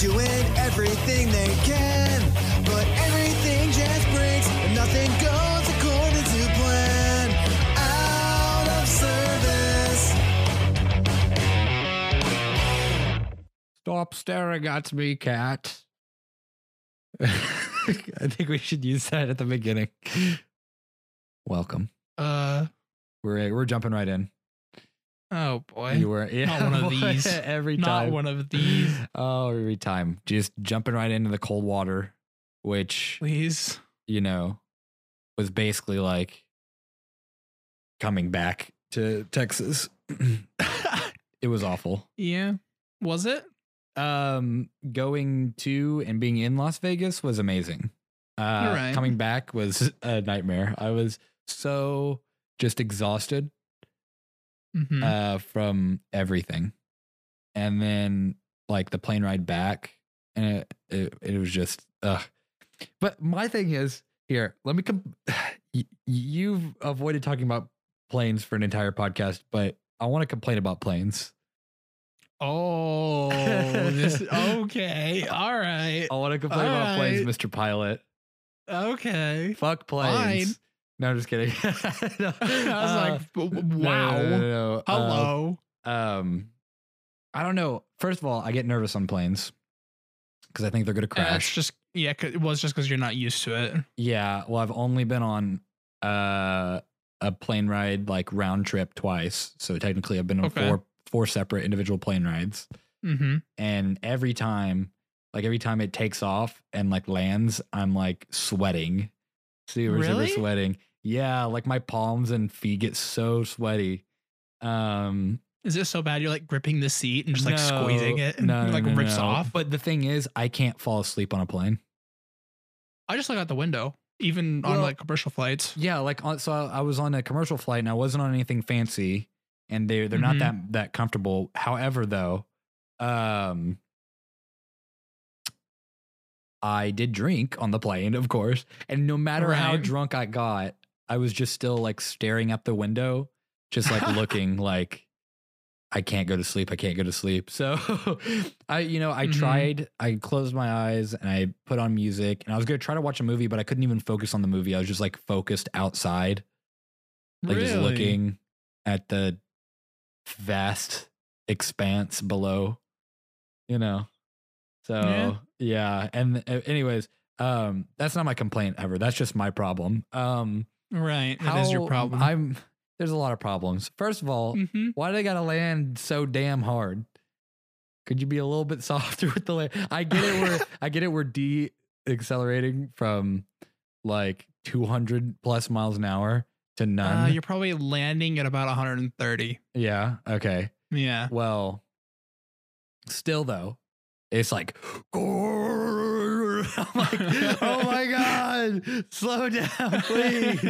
doing everything they can. But everything just breaks and nothing goes according to plan. Out of service. Stop staring at me, cat. I think we should use that at the beginning. Welcome. Uh We're we're jumping right in. Oh boy. You were yeah, Not one of these. every time. Not one of these, Oh, every time. Just jumping right into the cold water, which please. you know was basically like coming back to Texas. it was awful. Yeah. Was it? um going to and being in Las Vegas was amazing. Uh right. coming back was a nightmare. I was so just exhausted Mhm. uh from everything. And then like the plane ride back and it it, it was just ugh. But my thing is here, let me com- y- you've avoided talking about planes for an entire podcast, but I want to complain about planes. oh, this okay. All right. I want to complain about planes, Mr. Pilot. Okay. Fuck planes. Fine. No, I'm just kidding. No, I was uh, like, w- w- no, no, wow. no, no. Uh, Hello. um, I don't know. First of all, I get nervous on planes because I think they're going to Uh, it's crash. just yeah. It was just because you're not used to it. yeah. Well, I've only been on uh, a plane ride like round trip twice. So technically, I've been on Okay. four four separate individual plane rides. Mm-hmm. And every time, like every time it takes off and like lands, I'm like sweating, super Really? super sweating. Yeah, like my palms and feet get so sweaty. Um, Is it so bad you're like gripping the seat and just like no, squeezing it and no, like no, rips off? But the thing is, I can't fall asleep on a plane. I just look out the window, even on like commercial flights. Yeah, like on, so I was on a commercial flight and I wasn't on anything fancy, and they're they're not Mhm. that that comfortable. However, though, um, I did drink on the plane, of course, and no matter how drunk I got, I was just still like staring out the window, just like looking like I can't go to sleep. I can't go to sleep. So I, you know, I Mhm. tried, I closed my eyes and I put on music and I was going to try to watch a movie, but I couldn't even focus on the movie. I was just like focused outside, like just looking at the vast expanse below, you know? So Yeah. yeah. And uh, anyways, um, that's not my complaint ever. That's just my problem. Um, Right. That is your problem. I'm, there's a lot of problems. First of all, mm-hmm. why do they gotta land so damn hard? Could you be a little bit softer with the land? I get it. We're I get it. We're de accelerating from like 200 plus miles an hour to Uh, none. you're probably landing at about 130. yeah. Okay. Yeah. Well, still though, it's like, I'm like, oh my god, slow down, please.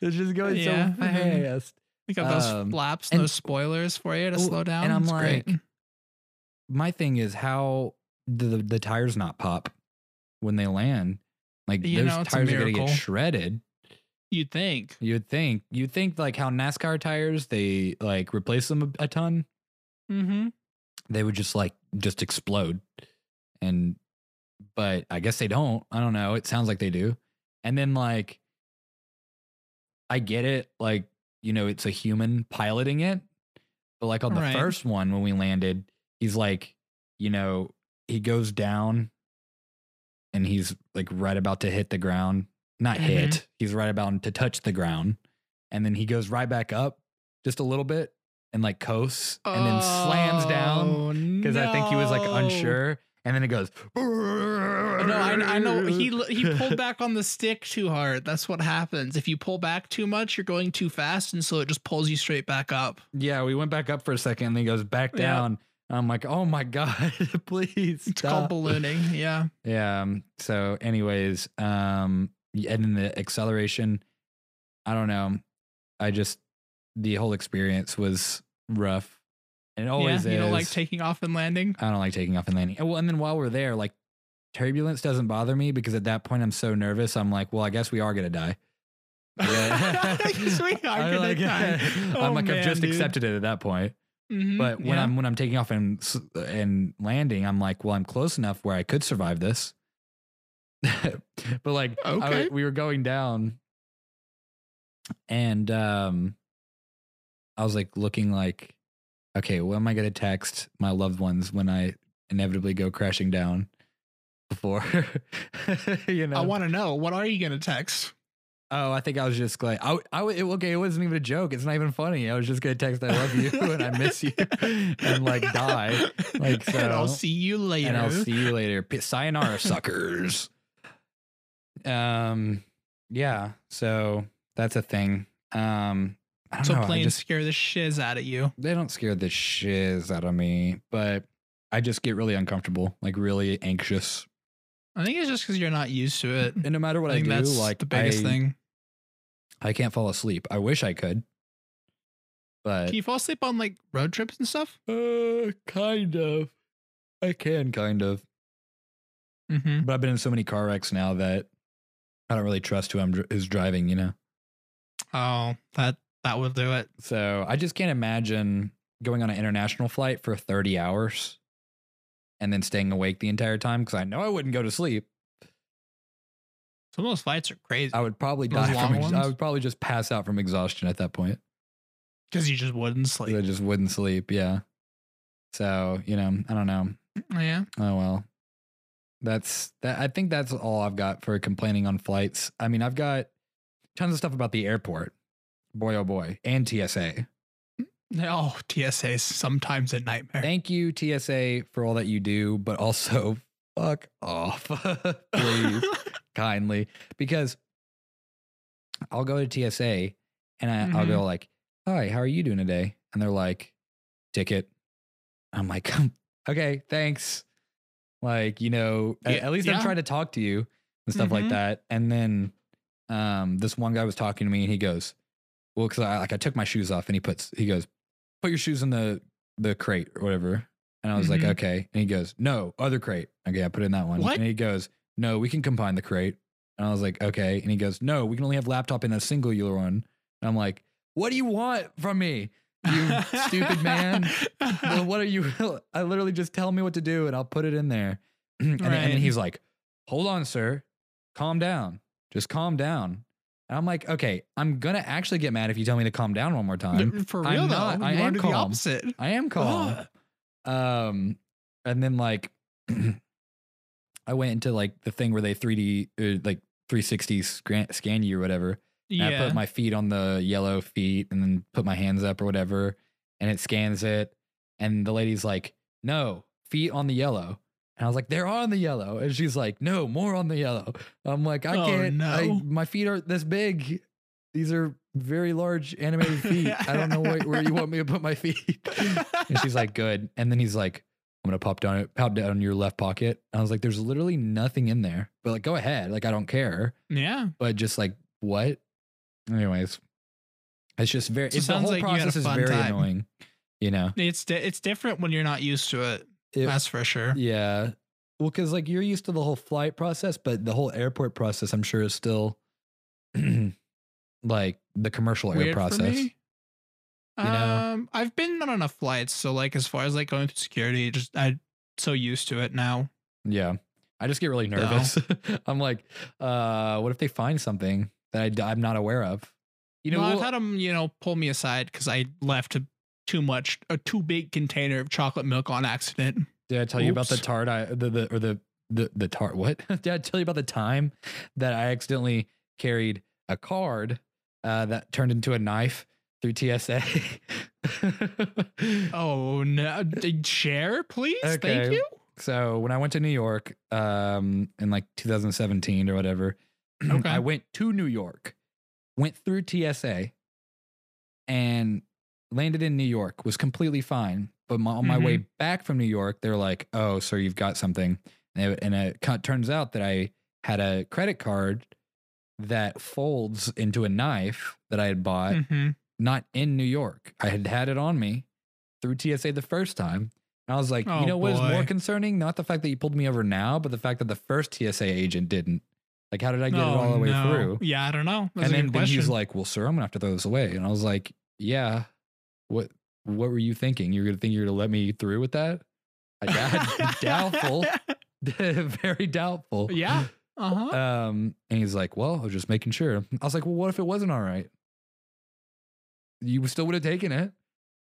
It's just going Yeah. so fast. We got those Um, flaps, and- those spoilers for you to slow down. and I'm It's great. like, my thing is how the the tires not pop when they land. Like You those know, tires are gonna get shredded. you'd think. You'd think. You'd think like how NASCAR tires they like replace them a, a ton. Mm-hmm. They would just like just explode. And but I guess they don't. I don't know. It sounds like they do. And then like I get it. Like you know, it's a human piloting it. But like on the Right. first one when we landed, he's like, you know, he goes down and he's like right about to hit the ground. Not mm-hmm. hit. He's right about to touch the ground. And then he goes right back up just a little bit and like coasts and then slams down because I think he was like Oh, no. unsure. And then it goes. No, I, I know he he pulled back on the stick too hard. That's what happens. If you pull back too much, you're going too fast, and so it just pulls you straight back up. Yeah, we went back up for a second and then he goes back Yeah. down. I'm like, oh my God, please. It's called ballooning. Yeah. Yeah. um, So, anyways, um, and then the acceleration, I don't know. I just the whole experience was rough. And it always yeah. is. You don't like taking off and landing. I don't like taking off and landing. And, well, and then while we're there, like turbulence doesn't bother me because at that point I'm so nervous. I'm like, well, I guess we are gonna die. Yeah. I we are I'm gonna like, die. I'm Oh, like, I've just dude. accepted it at that point. Mhm, But when yeah. I'm when I'm taking off and and landing, I'm like, well, I'm close enough where I could survive this. but like, I Okay. we were going down, and um, I was like looking like, okay, what am I gonna text my loved ones when I inevitably go crashing down? Before, you know, I want to know what are you gonna text? Oh, I think I was just like, I, I, it, okay, it wasn't even a joke. It's not even funny. I was just gonna text, "I love you" and I miss you, and like die, like so, and I'll see you later. and I'll see you later. P- Sayonara, suckers. Um, yeah. So that's a thing. Um, I don't so know. Planes just scare the shiz out of you. they don't scare the shiz out of me, but I just get really uncomfortable, like really anxious. I think it's just because you're not used to it. And no matter what I I, think do, that's like the biggest I, thing. I can't fall asleep. I wish I could, but Can you fall asleep on like road trips and stuff? Uh, kind of. I can kind of, Mm-hmm. but I've been in so many car wrecks now that I don't really trust who I'm who's driving. You know, Oh, that that will do it. so I just can't imagine going on an international flight for 30 hours and then staying awake the entire time because I know I wouldn't go to sleep. Some of those flights are crazy I would probably Those die from. long Ex- I would probably just pass out from exhaustion at that point. because you just wouldn't 'cause sleep. I just wouldn't sleep. Yeah. So you know, I don't know. Mm, yeah. Oh well. That's that I think that's all I've got for complaining on flights. I mean, I've got tons of stuff about the airport. Boy oh boy. And TSA. Oh, TSA is sometimes a nightmare. Thank you, TSA, for all that you do, but also fuck off. Please. kindly. Because I'll go to TSA and I, I'll go like, Hi, how are you doing today? And they're like, ticket. I'm like, okay, thanks. Like, you know, Yeah, at least I'm trying to talk to you and stuff like Mhm. that. And then um this one guy was talking to me and he goes, Well, because I like I took my shoes off and he puts he goes, Put your shoes in the the crate or whatever. And I was like, Mhm. okay. And he goes, No, other crate. Okay, I put it in that one. What? And he goes, No, we can combine the crate. And I was like, okay. And he goes, No, we can only have laptop in a singular one. And I'm like, What do you want from me? You stupid man. well, what are you? I literally just tell me what to do and I'll put it in there. and, then, and then he's like, hold on, sir. Calm down. Just calm down. And I'm like, okay, I'm to actually get mad if you tell me to calm down one more time. For real I'm though, not- I am do the calm. opposite. I am calm. Ugh. Um, and then like, I went into like the thing where they 3D, uh, like 360 scan, scan you or whatever. And I put my feet on the yellow feet and then put my hands up or whatever. And it scans it. And the lady's like, no, feet on the yellow. And I was like, they're on the yellow. And she's like, no, more on the yellow. I'm like, I Oh, can't. I, no. my feet aren't this big. These are very large animated feet. I don't know where, where you want me to put my feet. and she's like, good. And then he's like, I'm gonna pop down pop down your left pocket. And I was like, there's literally nothing in there. But like, go ahead. Like, I don't care yeah. but just like what? Anyways, it's just very. So it's, the sounds whole like you had a process is very time. annoying. You know. It's di- it's different when you're not used to it. It- that's for sure. yeah. Well, because like you're used to the whole flight process, but the whole airport process, I'm sure, is still like the commercial air Weird for process. me. You know? Um, I've been on enough flights, so like as far as like going through security, just I'm so used to it now. Yeah. I just get really nervous. I'm like, uh, what if they find something that I, am not aware of? You know, no, I've had them, you know, pull me aside because I left a, too much, a too big container of chocolate milk on accident. Did I tell you about the tart? I the, the or the the the tart. What did I tell you about the time that I accidentally carried a card uh, that turned into a knife through TSA? Oh no! Share, please. Thank you. So when I went to New York um, in like 2017 or whatever, Okay. I went to New York, went through TSA, and landed in New York. Was completely fine. But my, on my way back from New York, they're like, "Oh, sir, you've got something," and it, and it turns out that I had a credit card that folds into a knife that I had bought Mhm. not in New York. I had had it on me through TSA the first time. And I was like, Oh, you know what is more concerning? Not the fact that you pulled me over now, but the fact that the first TSA agent didn't. Like, how did I get it Oh, all the way no. through? Yeah, I don't know. That's and then, then he's like, well, sir, I'm going to have to throw this away. And I was like, yeah, what? what were you thinking? You're gonna think you're gonna let me through with that? I doubt- doubtful, very doubtful. yeah. Uh huh. Um, and he's like, "Well, I was just making sure." I was like, "Well, what if it wasn't all right? You still would have taken it.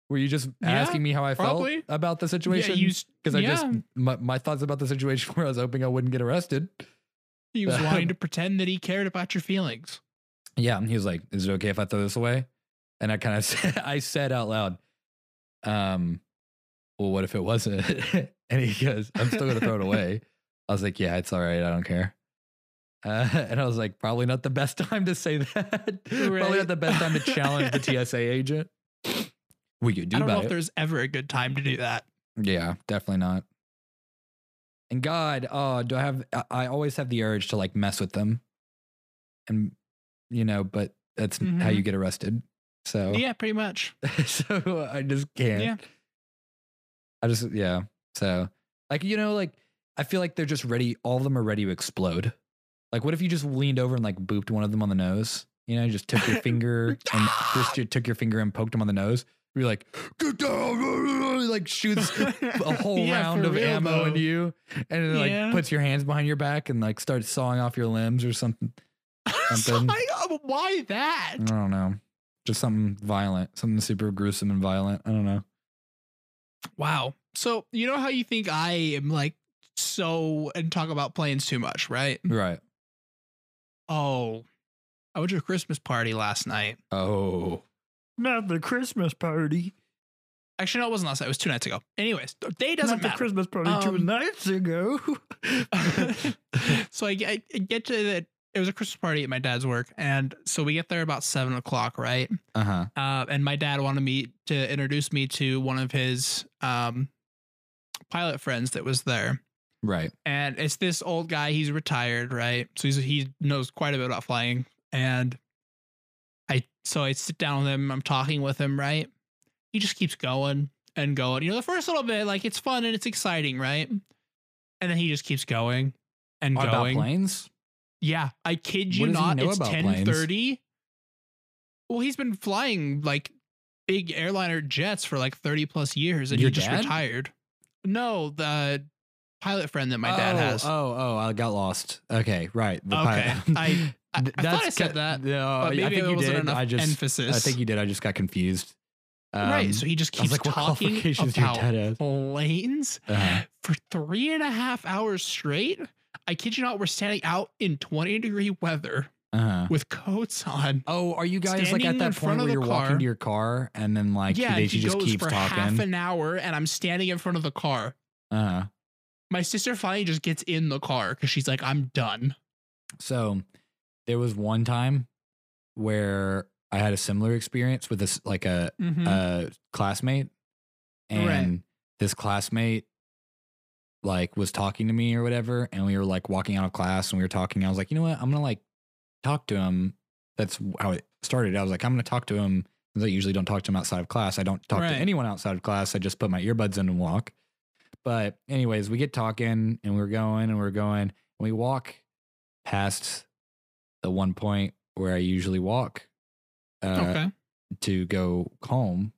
Were you just Yeah, asking me how I probably. felt about the situation? Because I yeah, just my, my thoughts about the situation where I was hoping I wouldn't get arrested. he was wanting to pretend that he cared about your feelings. Yeah, and he was like, "Is it okay if I throw this away?" And I kind of said, I said out loud, "Um, well, what if it wasn't?" and he goes, "I'm still gonna throw it away." I was like, "Yeah, it's all right. I don't care." Uh, and I was like, "Probably not the best time to say that. Probably not the best time to challenge the TSA agent." We could do I don't know about if it. there's ever a good time to do that. Yeah, definitely not. And God, oh, do I have? I- always have the urge to like mess with them, and you know, but that's how Mhm. you get arrested. So Yeah, pretty much. so I just can't. Yeah. I just yeah. So like you know like I feel like they're just ready. All of them are ready to explode. Like what if you just leaned over and like booped one of them on the nose? You know, you just took your finger and just you took your finger and poked him on the nose. You're like, get down! Like shoots a whole Yeah, round of real, ammo though. into you, and then like Yeah. puts your hands behind your back and like starts sawing off your limbs or something. Something. Uh, Why that? I don't know. Just something violent, something super gruesome and violent. I don't know. Wow. So you know how you think I am like so and talk about planes too much, right? Right. Oh, I went to a Christmas party last night. Oh. Not the Christmas party. Actually, no, it wasn't last night. It was two nights ago. Anyways, the day doesn't matter. Christmas party Um, nights ago. so I get, I get to the. It was a Christmas party at my dad's work, and so we get there about seven o'clock, right? uh huh. Uh, and my dad wanted me to introduce me to one of his um, pilot friends that was there. Right. and it's this old guy. He's retired, right? So he's he knows quite a bit about flying. And I so I sit down with him. I'm talking with him, right? He just keeps going and going. You know, the first little bit, like it's fun and it's exciting, right? And then he just keeps going and About going. planes? Yeah, I kid you What does he not. It's ten thirty. Well, he's been flying like big airliner jets for like thirty plus years, and Your he just dad? retired. No, the pilot friend that my dad oh, has. Oh, oh, I got lost. Okay, right. The Okay. pilot. I- I, I thought I said that, No, but maybe I think you wasn't did. enough I just, emphasis. I think you did. I just got confused. right, Um, so he just keeps like, talking about dad planes Uh-huh. for three and a half hours straight. I kid you not, we're standing out in 20 degree weather Uh-huh. with coats on. Oh, are you guys like at that point where you're walking to your car and then like yeah, they, she he just goes keeps for half an hour, and I'm standing in front of the car. uh-huh. My sister finally just gets in the car because she's like, I'm done. So there was one time where I had a similar experience with this like a, Mhm. a classmate and Right. this classmate like was talking to me or whatever and we were like walking out of class and we were talking I was like you know what I'm gonna like talk to him that's how it started I was like I'm gonna talk to him. I usually don't talk to him outside of class I don't talk Right. to anyone outside of class I just put my earbuds in and walk but anyways we get talking and we're going and we're going and we walk past the one point where I usually walk uh, okay. to go home.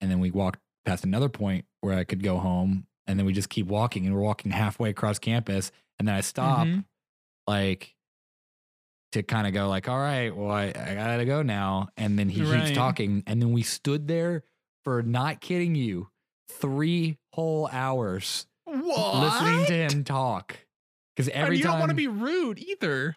And then we walked past another point where I could go home. And then we just keep walking and we're walking halfway across campus. And then I stop Mhm. like to kind of go like, all right, well, I, I gotta go now. And then he Right. keeps talking. And then we stood there for not kidding you, three whole hours What? listening to him talk. Because every and you time don't want to be rude either.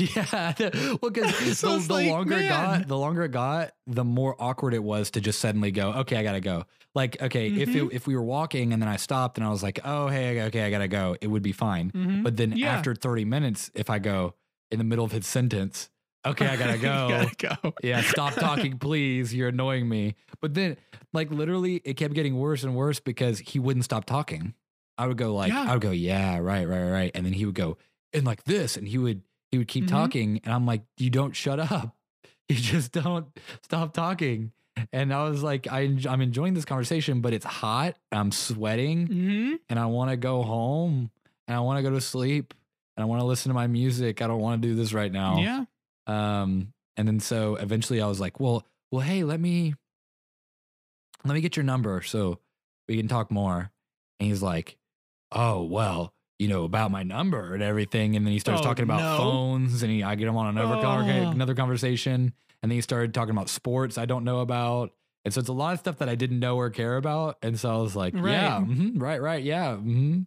Yeah, the- well, because So the, the like, longer it got, the longer it got, the more awkward it was to just suddenly go, okay, I gotta go. Like, okay, if Mm-hmm. it, if we were walking and then I stopped and I was like, oh, hey, okay, I gotta go, it would be fine. Mhm. But then Yeah. after thirty minutes, if I go in the middle of his sentence, okay, I gotta go. gotta go. yeah, stop talking, please. You're annoying me. But then, like, literally, it kept getting worse and worse because he wouldn't stop talking. I would go like, Yeah. I would go, yeah, right, right, right, and then he would go and like this, and he would he would keep Mhm. talking, and I'm like, you don't shut up, you just don't stop talking. And I was like, I, i'm enjoying this conversation, but it's hot. I'm sweating, hmm and I want to go home, and I want to go to sleep, and I want to listen to my music. I don't want to do this right now. Yeah. Um, and then so eventually I was like, well, well, hey, let me let me get your number so we can talk more. And he's like, oh, well, you know, about my number and everything. And then he starts Oh, talking about no. phones and he, I get him on another, Oh. another conversation. And then he started talking about sports I don't know about. And so it's a lot of stuff that I didn't know or care about. And so I was like, yeah, Right. mhm, right, right. Yeah. hmm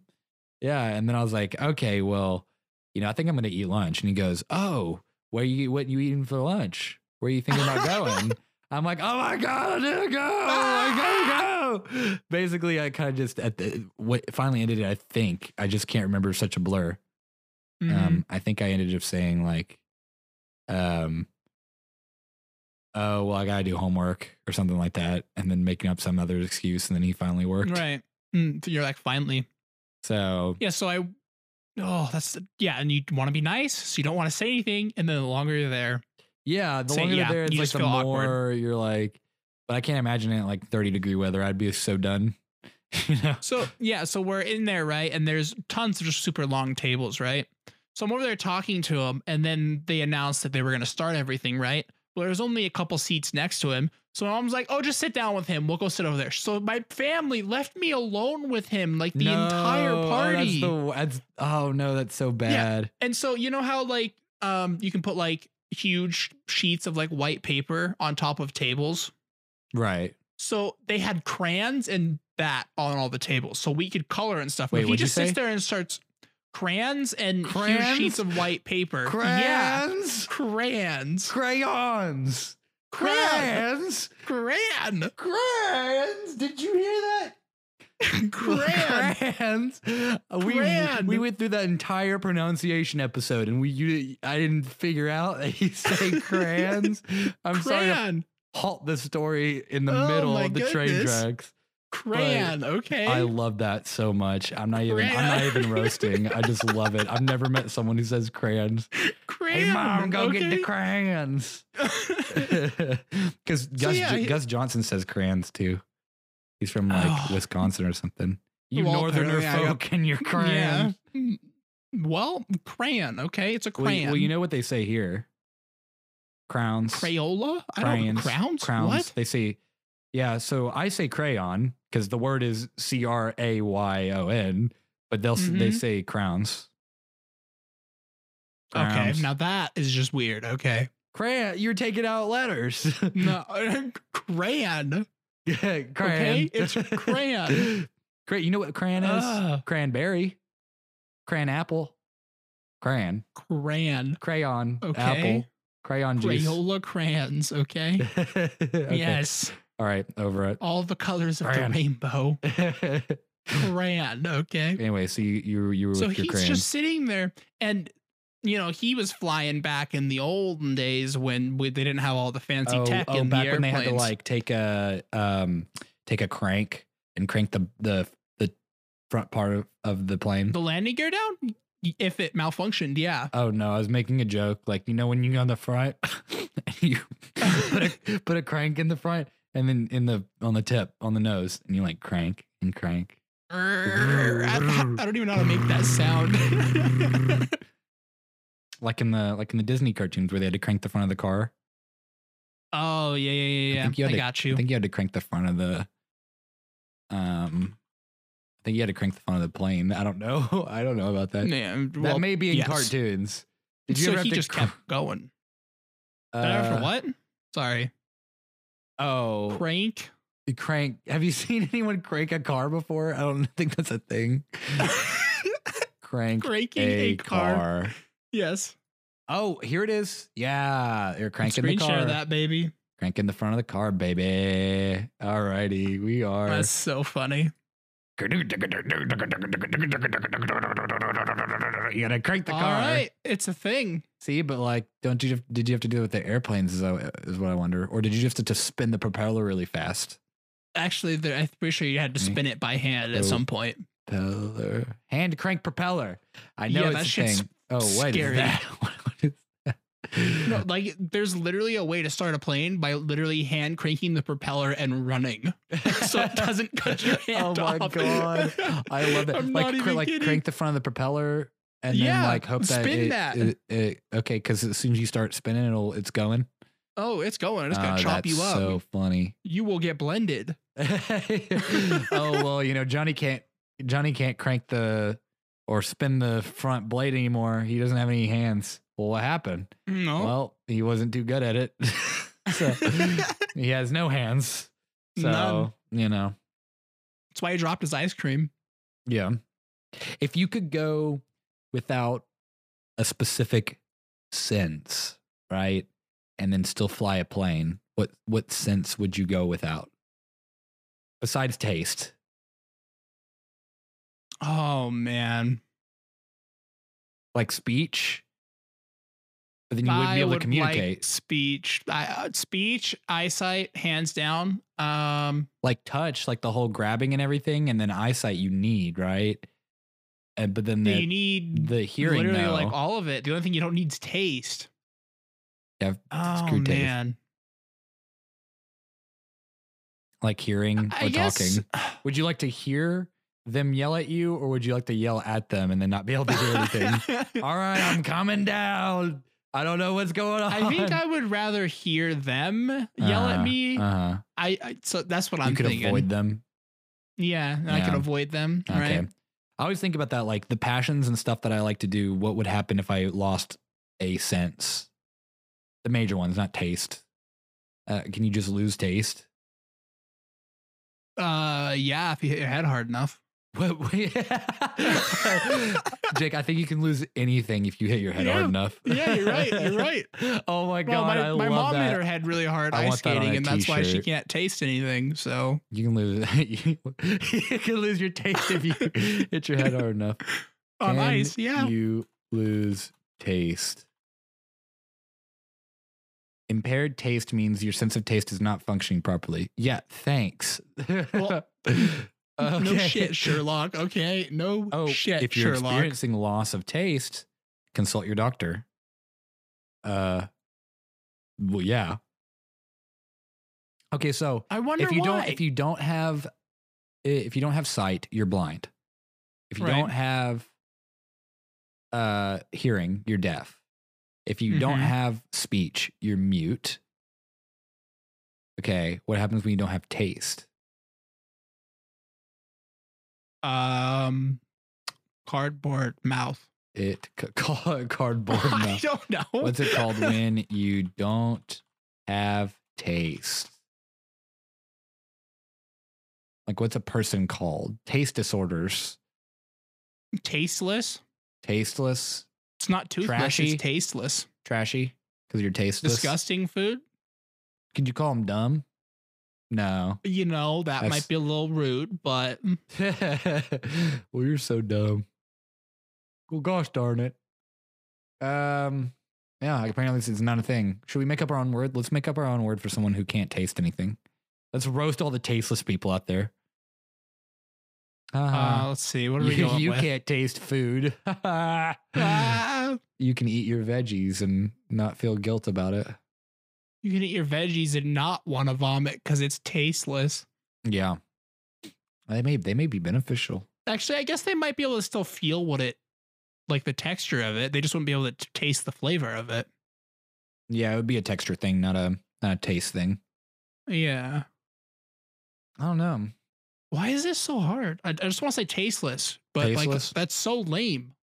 Yeah. And then I was like, okay, well, you know, I think I'm going to eat lunch. And he goes, oh, where you, what you eating for lunch? Where are you thinking about going? I'm like, oh my god, I didn't go. I gotta go. Basically, I kind of just at the what finally ended it. I think I just can't remember such a blur. Mhm. Um, I think I ended up saying like, um, oh well, I gotta do homework or something like that, and then making up some other excuse, and then he finally worked. right. Mm, you're like, finally. So Yeah. So I, oh, that's, yeah. And you want to be nice. So you don't want to say anything. And then the longer you're there, yeah, the longer yeah, you're there, it's you like the more awkward. you're like. But I can't imagine it like 30 degree weather. I'd be so done. you know. So yeah, so we're in there, right? And there's tons of just super long tables, right? So I'm over there talking to him, and then they announced that they were gonna start everything, right? Well, there's only a couple seats next to him. So my mom's like, oh, just sit down with him. We'll go sit over there. So my family left me alone with him like the entire No, oh, party. That's the, that's, oh no, that's so bad. and so you know how like um you can put like huge sheets of like white paper on top of tables. Right. So they had crayons and that on all the tables, so we could color and stuff. Wait, but he just sits there and starts crayons and Crayons? huge sheets of white paper. Crayons. crayons. Crayons. Crayons. Crayons. Crayon. Crayons. Did you hear that? Crayons. Uh, we Crayon. we went through that entire pronunciation episode, and we you I didn't figure out that you say crayons. I'm sorry to Crayon. Halt the story in the Oh middle of the train goodness. tracks. Crayon. Okay. I love that so much. I'm not even. I'm not even roasting. I just love it. I've never met someone who says crayons. Crayon. Hey, mom, go get the okay. crayons. Because Gus, yeah, Gus Johnson says crayons too. He's from like Oh. Wisconsin or something. You Well, northerner got- folk and your crayons. Yeah. Mm, Well, crayon. Okay, it's a Well, crayon. well, you know what they say here. Crowns. Crayola? I don't crayons. crowns. Crowns. What? They say, yeah. So I say crayon because the word is C R A Y O N, but they'll s they say crowns. Okay, now that is just weird. Okay. Crayon. You're taking out letters. No, crayon. crayon. Okay, it's crayon. Cray- you know what crayon is? Ah. Cranberry. Crayon apple. Crayon. Crayon. Crayon. Okay. Apple. Crayon juice. Crayola crayons. Okay. Okay. Yes. All right. Over it. All the colors of Crayon. the rainbow. Crayon. Okay. anyway, so you you, you were So with your he's crayons. just sitting there and. You know, he was flying back in the olden days when we, they didn't have all the fancy oh, tech oh, in back the when they had to like take a um take a crank and crank the the the front part of, of the plane. the landing gear down. If it malfunctioned, yeah. Oh no, I was making a joke. Like you know when you go on the front, and you put a put a crank in the front, and then in the on the tip on the nose, and you like crank and crank. I, I don't even know how to make that sound. Like in the like in the Disney cartoons where they had to crank the front of the car. oh yeah, yeah, yeah, yeah. think you I to- got you. I think you had to crank the front of the. Um, I think you had to crank the front of the plane. I don't know. I don't know about that. yeah, that well, may be in yes. cartoons. Did you so ever have he just cr- kept going. uh, Did what? Sorry, Oh, crank. crank. Have you seen anyone crank a car before? I don't think that's a thing. crank Cranking a, a car. car. Yes. Oh, here it is. Yeah, you're cranking the car. share that, baby. Cranking the front of the car, baby. All righty, we are. That's so funny. You gotta crank the All car. right, it's a thing. See, but like, don't you? Did you have to do it with the airplanes? Is, that, is what I wonder. Or did you just have to spin the propeller really fast? Actually, there, I'm pretty sure you had to mm-hmm. spin it by hand at some point. Propeller, hand crank propeller. I know Yeah, it's that a shit's thing. Oh, what is scary. that? what is that? No, like there's literally a way to start a plane by literally hand cranking the propeller and running, so it doesn't cut your hand oh my off. god, I love it! I'm like, not cr- even like kidding. crank the front of the propeller, and Yeah, then like hope that spin it, that. it- it- okay, because as soon as you start spinning, it'll it's going. Oh, it's going. It's Ah, gonna chop you that's up. So funny. you will get blended. oh well, you know Johnny can't Johnny can't crank the or spin the front blade anymore. He doesn't have any hands. Well, what happened? No. Well, he wasn't too good at it. so he has no hands. So None. you know, That's why he dropped his ice cream. yeah. If you could go without a specific sense, right, and then still fly a plane, what what sense would you go without? Besides taste. Oh man. like speech, but then you wouldn't I be able to communicate. Like speech, I, uh, speech, eyesight, hands down. Um, Like, touch, like the whole grabbing and everything, and then eyesight you need, right? And but then you need the hearing literally though, like all of it. The only thing you don't need is taste. Yeah, Oh screw taste. man, like hearing I or guess. talking. Would you like to hear them yell at you, or would you like to yell at them and then not be able to hear anything? all right, I'm coming down. I don't know what's going on. I think I would rather hear them yell at me. Uh huh. I, I so that's what I'm You could thinking. avoid them. Yeah, and I could avoid them. Okay. Right. I always think about that, like the passions and stuff that I like to do. What would happen if I lost a sense? The major ones, not taste. Uh, can you just lose taste? Uh, yeah, if you hit your head hard enough. What- Jake, I think you can lose anything if you hit your head Yeah. hard enough. Yeah, you're right, you're right. oh my Well, god, my, my mom that. hit her head really hard I ice want that skating, and that's why she can't taste anything. So You can lose. you can lose your taste if you hit your head hard enough. on Can ice, yeah. You lose taste. Impaired taste means your sense of taste is not functioning properly. Yeah, thanks. Well, No shit, Sherlock. Okay, no Oh, shit, if you're Sherlock. experiencing loss of taste, consult your doctor. Uh, well, yeah. Okay, so I wonder if you why. don't, if you don't have, if you don't have sight, you're blind. If you Right. don't have, uh, hearing, you're deaf. If you don't Mhm. have speech, you're mute. Okay, what happens when you don't have taste? Um, cardboard mouth. It c- call it cardboard I mouth. don't know. What's it called when you don't have taste? Like, what's a person called? Taste disorders. Tasteless. Tasteless, It's not toothless. Trashy. It's tasteless. trashy, because you're tasteless. Disgusting food. Could you call them dumb? No. You know that That's- might be a little rude, but well, you're so dumb. Well, gosh darn it. Um, yeah, apparently this is not a thing. Should we make up our own word? Let's make up our own word for someone who can't taste anything. Let's roast all the tasteless people out there. uh, Uh, let's see. What are we you going you with? can't taste food. Ah, you can eat your veggies and not feel guilt about it. You can eat your veggies and not want to vomit because it's tasteless. Yeah. They may they may be beneficial. Actually, I guess they might be able to still feel what it, like the texture of it. They just wouldn't be able to taste the flavor of it. Yeah, it would be a texture thing, not a not a taste thing. Yeah. I don't know. Why is this so hard? I, I just want to say tasteless, but Tasteless? like that's so lame.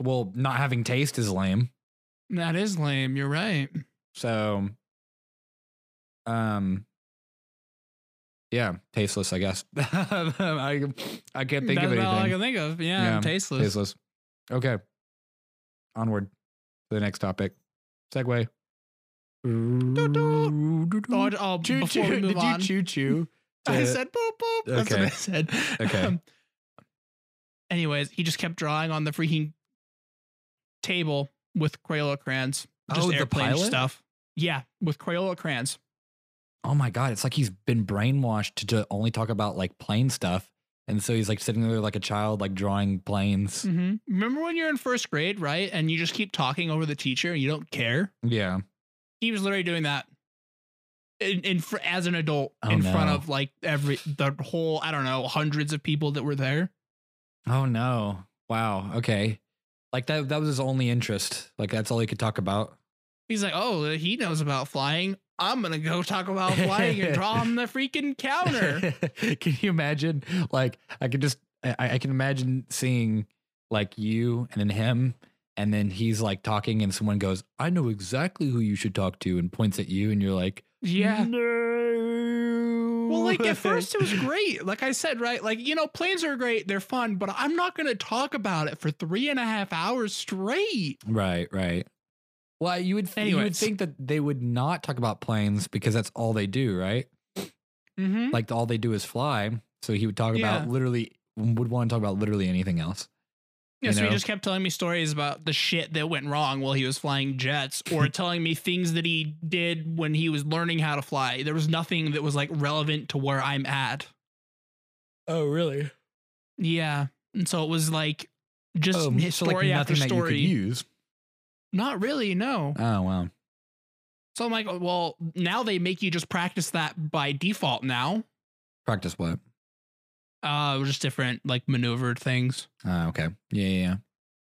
Well, not having taste is lame. That is lame. You're right. So, um, yeah, tasteless. I guess. I I can't think That's of anything. all I can think of. Yeah, Yeah, tasteless. tasteless. Okay. Onward to the next topic. Segway. Oh, oh, Choo choo. Did on, you choo choo? I said boop boop. That's what Okay. I said. Okay. anyways, he just kept drawing on the freaking table with Crayola crayons. Just Oh, the airplane stuff. Yeah, with Crayola crayons. Oh my god, it's like he's been brainwashed to, to only talk about like plane stuff. And so he's like sitting there like a child, like drawing planes. hmm Remember when you're in first grade, right? And you just keep talking over the teacher and you don't care? Yeah. He was literally doing that in, in fr- as an adult Oh, in front of like every the whole I don't know hundreds of people that were there. Oh no. Wow. Okay. Like that that was his only interest. Like that's all he could talk about. He's like, oh, uh, he knows about flying. I'm gonna go talk about flying and draw him the freaking counter. can you imagine? Like, I can just, I, I can imagine seeing like you and then him, and then he's like talking, and someone goes, "I know exactly who you should talk to," and points at you, and you're like, Yeah. no. Well, like at first it was great. Like I said, right? Like, you know, planes are great, they're fun, but I'm not gonna talk about it for three and a half hours straight. right, right. Well, you would, you would think that they would not talk about planes because that's all they do, right? Mm-hmm. Like all they do is fly. So he would talk Yeah. about literally would want to talk about literally anything else. Yeah, you so he just kept telling me stories about the shit that went wrong while he was flying jets, or telling me things that he did when he was learning how to fly. There was nothing that was like relevant to where I'm at. Oh, really? Yeah, and so it was like just Oh, so story like after nothing that you could story. use. Not really, no. Oh wow. So I'm like, well, now they make you just practice that by default. Now, Practice what? uh, just different like maneuvered things. Oh, okay. Yeah, yeah, yeah.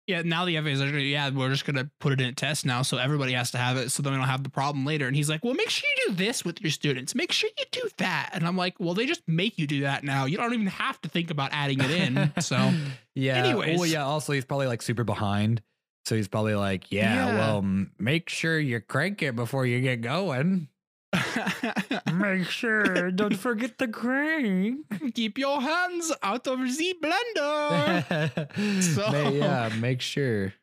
Yeah, now the FAA is like, yeah, we're just gonna put it in a test now, so everybody has to have it, so then we don't have the problem later. And he's like, well, make sure you do this with your students. Make sure you do that. And I'm like, well, they just make you do that now. You don't even have to think about adding it in. So yeah. Anyways. Well, yeah. Also, he's probably like super behind, so he's probably like, yeah, Yeah. well, m- make sure you crank it before you get going. make sure, don't forget the crank. keep your hands out of the blender. So- yeah, make sure.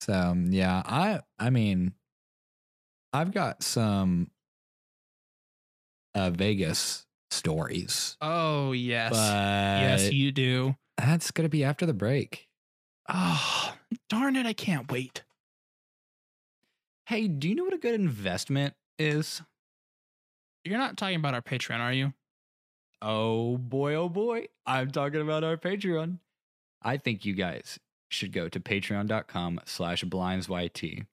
So yeah, I I mean, I've got some uh Vegas stories, oh yes, yes, you do. that's gonna be after the break. Oh darn it, I can't wait. Hey, do you know what a good investment is? You're not talking about our Patreon, are you? Oh boy, oh boy. I'm talking about our Patreon. I think you guys should go to patreon.com slash blindsyt.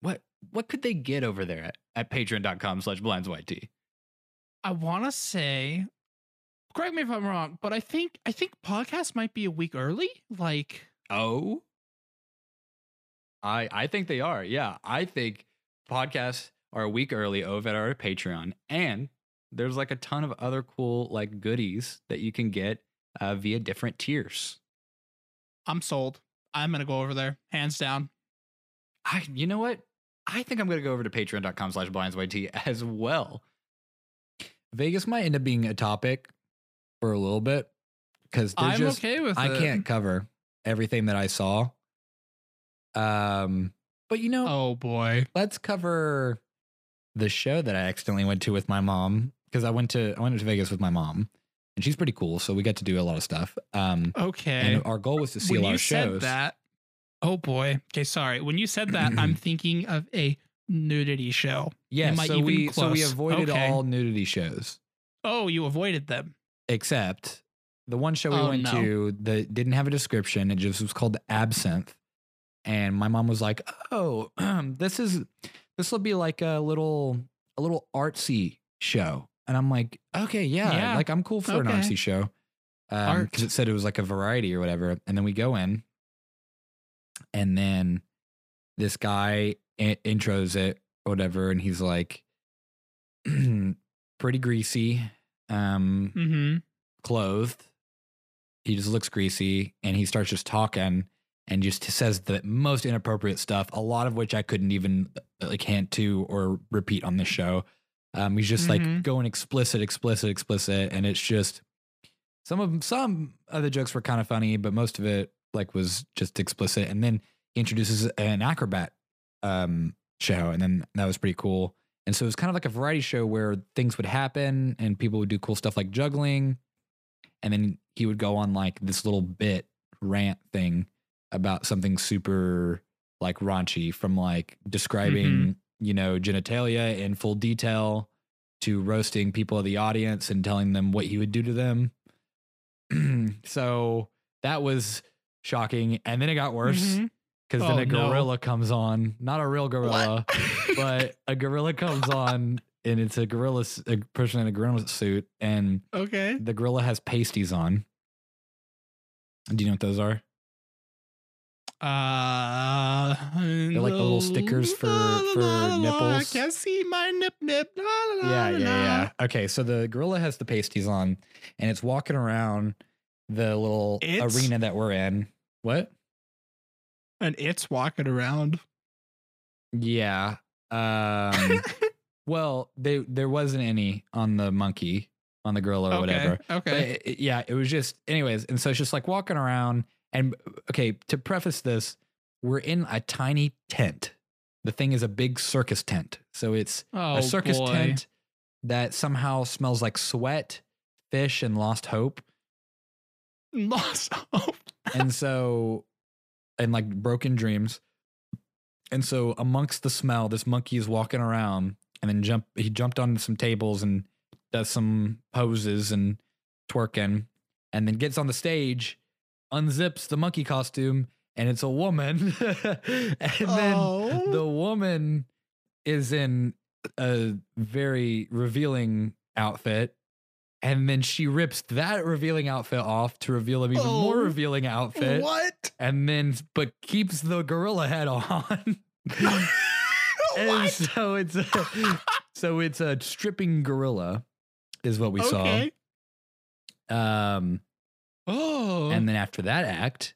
What what could they get over there at, at patreon.com slash blindsyt? I want to say, correct me if I'm wrong, but I think I think podcast might be a week early. Like, Oh. I I think they are. Yeah. I think podcasts are a week early over at our Patreon. And there's like a ton of other cool like goodies that you can get uh, via different tiers. I'm sold. I'm gonna go over there, hands down. I you know what? I think I'm gonna go over to patreon.com slash blindsyt as well. Vegas might end up being a topic for a little bit because I'm just okay with I it. can't cover everything that I saw. Um, but you know, Oh boy. let's cover the show that I accidentally went to with my mom because I went to I went to Vegas with my mom, and she's pretty cool. So we got to do a lot of stuff. Um, Okay. and our goal was to see when a lot you of shows. said that, oh boy. Okay, sorry. When you said that, I'm thinking of a nudity show. yeah, so we so we avoided Okay. all nudity shows Oh, you avoided them. except the one show we Oh, went no. to that didn't have a description. It just was called Absinthe, and my mom was like, "Oh, this is this will be like a little a little artsy show," and I'm like, "Okay, yeah, Yeah. like I'm cool for an artsy show." Because it said it was like a variety or whatever. And then we go in, and then this guy in- intros it or whatever, and he's like, pretty greasy, um, Mm-hmm. clothed. He just looks greasy, and he starts just talking and just says the most inappropriate stuff. A lot of which I couldn't even uh, like hint to or repeat on the show. Um, he's just like Mhm. going explicit, explicit, explicit, and it's just some of some of the jokes were kind of funny, but most of it like was just explicit. And then he introduces an acrobat um, show, and then that was pretty cool. And so it was kind of like a variety show where things would happen and people would do cool stuff like juggling. And then he would go on like this little bit rant thing about something super like raunchy from like describing, mm-hmm. you know, genitalia in full detail to roasting people of the audience and telling them what he would do to them. so that was shocking. And then it got worse mm-hmm. because Oh, then a no. gorilla comes on, not a real gorilla, but a gorilla comes on and it's a gorilla, a person in a gorilla suit, and okay. the gorilla has pasties on. Do you know what those are? Uh, They're like the little stickers for- for I nipples. can't see my nip nip. Yeah, yeah, yeah. Okay, so the gorilla has the pasties on, and it's walking around the little It's- arena that we're in. What? And it's walking around. Yeah. Um. well, they there wasn't any on the monkey, on the gorilla or okay. whatever. But Okay. it- yeah, it was just, anyways. And so it's just like walking around. And okay, to preface this, we're in a tiny tent. The thing is a big circus tent. So it's oh, a circus boy. tent that somehow smells like sweat, fish, and lost hope. Lost hope. and so, and like broken dreams. And so, amongst the smell, this monkey is walking around and then jump. He jumped onto some tables and does some poses and twerking, and then gets on the stage, unzips the monkey costume, and it's a woman. and then Oh. the woman is in a very revealing outfit. And then she rips that revealing outfit off to reveal an even more Oh. revealing outfit. What? And then, but keeps the gorilla head on. and so it's a, so it's a stripping gorilla, is what we okay. saw. Um, Oh. and then after that act,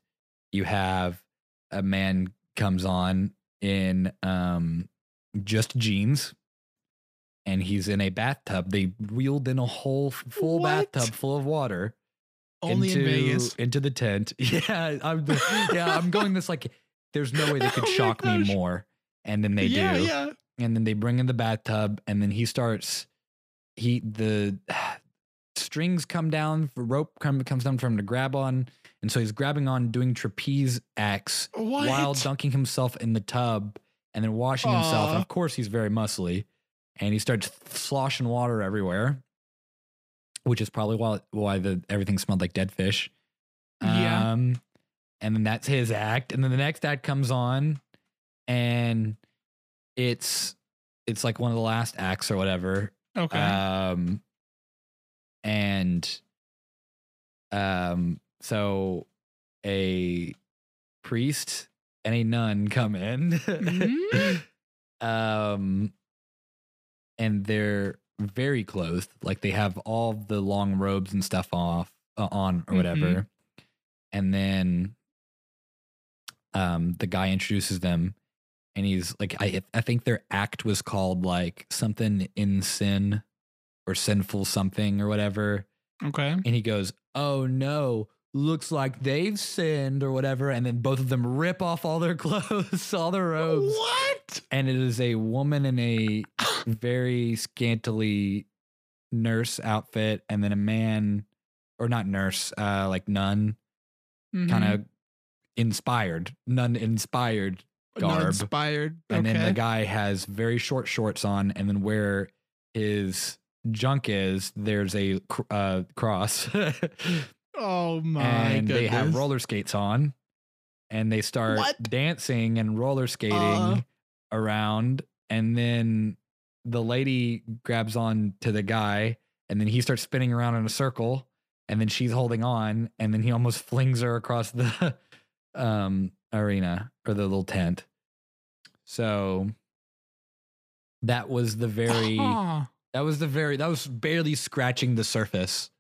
you have a man comes on in um just jeans and he's in a bathtub. They wheeled in a whole full What? bathtub full of water only into, in Vegas. into the tent. Yeah, I'm the, yeah, I'm going this like there's no way they could Oh shock me more. And then they yeah, do. yeah. And then they bring in the bathtub and then he starts he the strings come down, for rope come, comes down for him to grab on. And so he's grabbing on doing trapeze acts What? while dunking himself in the tub and then washing himself. And of course, he's very muscly, and he starts sloshing water everywhere, which is probably why why the everything smelled like dead fish. Yeah. Um, and then that's his act, and then the next act comes on, and it's it's like one of the last acts or whatever. okay. Um, and um, so a priest and a nun come in. Mhm. um, and they're very clothed, like they have all the long robes and stuff off uh, on or whatever. Mhm. And then, um, the guy introduces them, and he's like, I I think their act was called like something in sin or sinful something or whatever. okay. And he goes, Oh no, looks like they've sinned or whatever. And then both of them rip off all their clothes, all their robes. What? And it is a woman in a very scantily nurse outfit, and then a man, or not nurse, uh, like nun, kind Mhm. of inspired, nun inspired Not garb. inspired. And okay. then the guy has very short shorts on, and then where his junk is, there's a cr- uh, cross. oh my and they have roller skates on, and they start What? dancing and roller skating Uh. around. And then the lady grabs on to the guy, and then he starts spinning around in a circle, and then she's holding on, and then he almost flings her across the um, arena or the little tent. So that was the very Huh. that was the very that was barely scratching the surface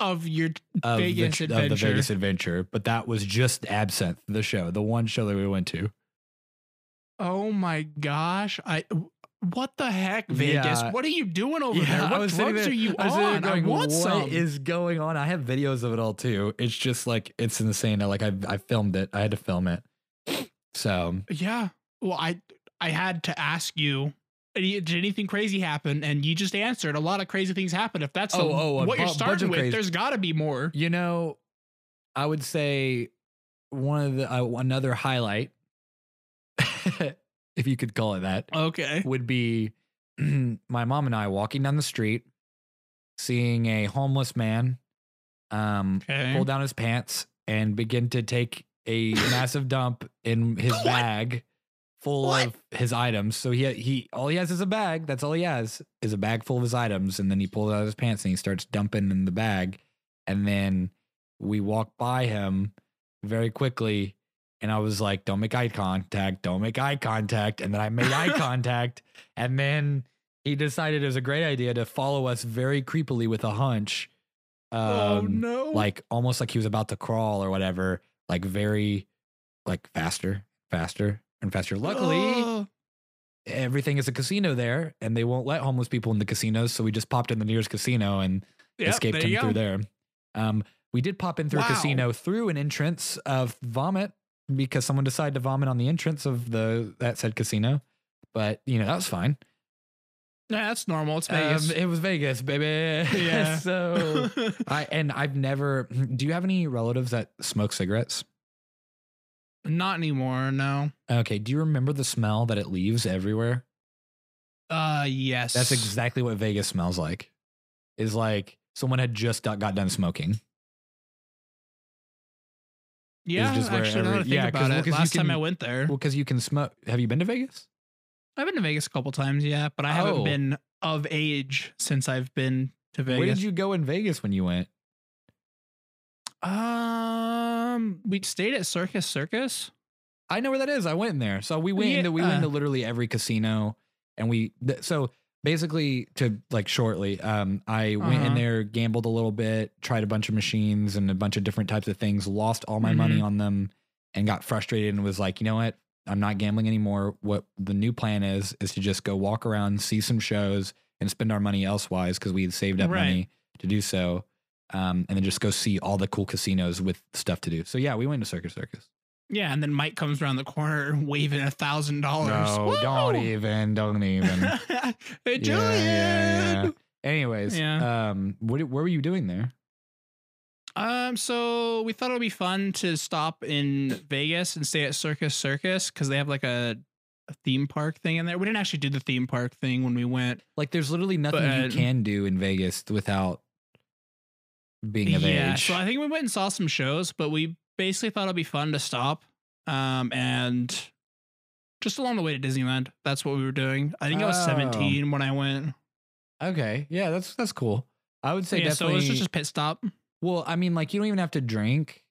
of your of, Vegas the, of the. Vegas adventure, but that was just Absinthe, the show, the one show that we went to. Oh my gosh. I what the heck, Vegas? Yeah. What are you doing over there? What drugs there- are you I was sitting there on? going, I want "What some. is going on? I have videos of it all too. It's just like it's insane. Like I I filmed it. I had to film it. So yeah. Well, I I had to ask you. Did anything crazy happen? And you just answered. A lot of crazy things happen. If that's the- Oh, oh, what you're starting with, crazy- there's got to be more. you know, I would say one of the uh, another highlight, if you could call it that, Okay. would be my mom and I walking down the street, seeing a homeless man um, Okay. pull down his pants and begin to take a massive dump in his What? bag full What? of his items. So he he all he has is a bag. That's all he has is a bag full of his items, and then he pulls out his pants and he starts dumping in the bag, and then we walk by him very quickly, and I was like, "Don't make eye contact, don't make eye contact," and then I made eye contact, and then he decided it was a great idea to follow us very creepily with a hunch, um, oh no! like almost like he was about to crawl or whatever, like very, like faster, faster and faster. Luckily, Oh. everything is a casino there, and they won't let homeless people in the casinos, so we just popped in the nearest casino and Yep, escaped him through there. Um, we did pop in through Wow. a casino through an entrance of vomit because someone decided to vomit on the entrance of the that said casino. But you know that was fine. Yeah, that's normal. It's Um, Vegas. it was Vegas, baby. Yeah. so I and I've never. Do you have any relatives that smoke cigarettes? Not anymore. No. Okay. Do you remember the smell that it leaves everywhere? Uh, yes. That's exactly what Vegas smells like. Is like someone had just got, got done smoking. Yeah, just actually, now that I every- think yeah, about well, it, you last time I went there, Well, because you can smoke. Have you been to Vegas? I've been to Vegas a couple times. Yeah, but I haven't Oh. been of age since I've been to Vegas. Where did you go in Vegas when you went? Um, we stayed at Circus Circus. I know where that is. I went in there. So we went Yeah. into we went into literally every casino, and we th- so basically to like shortly, um, I went in Uh-huh. there, gambled a little bit, tried a bunch of machines and a bunch of different types of things, lost all my money Mhm. on them, and got frustrated and was like, you know what? I'm not gambling anymore. What the new plan is is to just go walk around, see some shows, and spend our money elsewise because we had saved up Right. money to do so. Um, and then just go see all the cool casinos with stuff to do. So yeah, we went to Circus Circus. Yeah, and then Mike comes around the corner waving a thousand dollars. No, don't even, don't even. hey, Julian. Yeah, yeah. Anyways, Yeah. um, what what were you doing there? Um, so we thought it would be fun to stop in Vegas and stay at Circus Circus because they have like a, a theme park thing in there. We didn't actually do the theme park thing when we went. Like, there's literally nothing you can do in Vegas without being of yeah, age. so I think we went and saw some shows, but we basically thought it'd be fun to stop. Um, and just along the way to Disneyland. That's what we were doing. I think I was Oh. 17 when I went. okay, yeah, that's that's cool. I would say yeah, so it was just a pit stop. well, I mean, like you don't even have to drink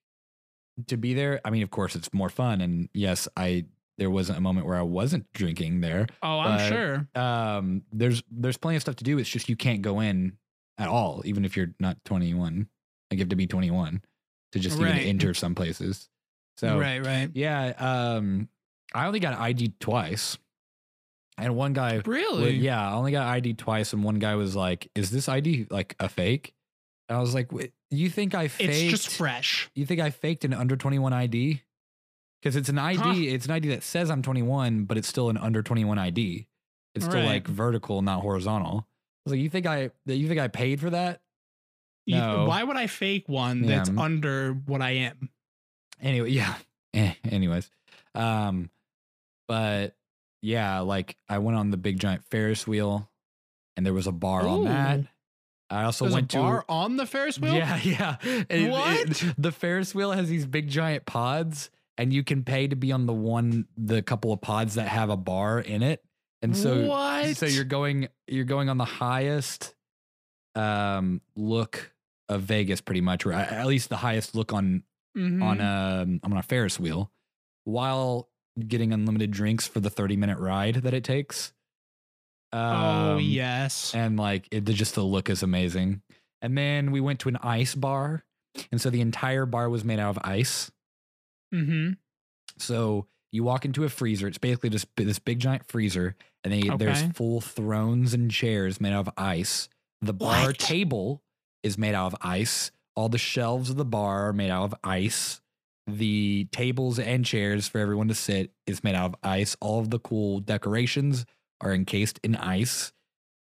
to be there. I mean, of course, it's more fun. And yes, I there wasn't a moment where I wasn't drinking there. Oh, I'm But- sure. um there's there's plenty of stuff to do it's just you can't go in at all even if you're not 21 like you have to be 21 to just Right. even enter some places so right, right. yeah um i only got id twice and one guy Really? yeah i only got id twice and one guy was like is this id like a fake and i was like you think i faked It's just fresh. you think i faked an under 21 id because it's an id Huh. it's an id that says i'm 21 but it's still an under 21 id it's still Right. like vertical not horizontal i was like you think i that you think i paid for that You- why would I fake one Yeah. that's under what I am? anyway yeah Eh, anyways um but yeah like i went on the big giant ferris wheel and there was a bar on that i also There's went a to bar on the Ferris wheel? Yeah, yeah. It- it- What? the Ferris wheel has these big giant pods, and you can pay to be on the one, the couple of pods that have a bar in it. And so, what? so you're going, you're going on the highest um look of Vegas, pretty much, or at least the highest look on Mhm. on a on a Ferris wheel, while getting unlimited drinks for the 30 minute ride that it takes. oh Um, yes. and like it just the look is amazing. And then we went to an ice bar, and so the entire bar was made out of ice. Mm-hmm. So you walk into a freezer. It's basically just this big giant freezer, and then there's full thrones and chairs made out of ice. The bar What? table is made out of ice. All the shelves of the bar are made out of ice. The tables and chairs for everyone to sit is made out of ice. All of the cool decorations are encased in ice.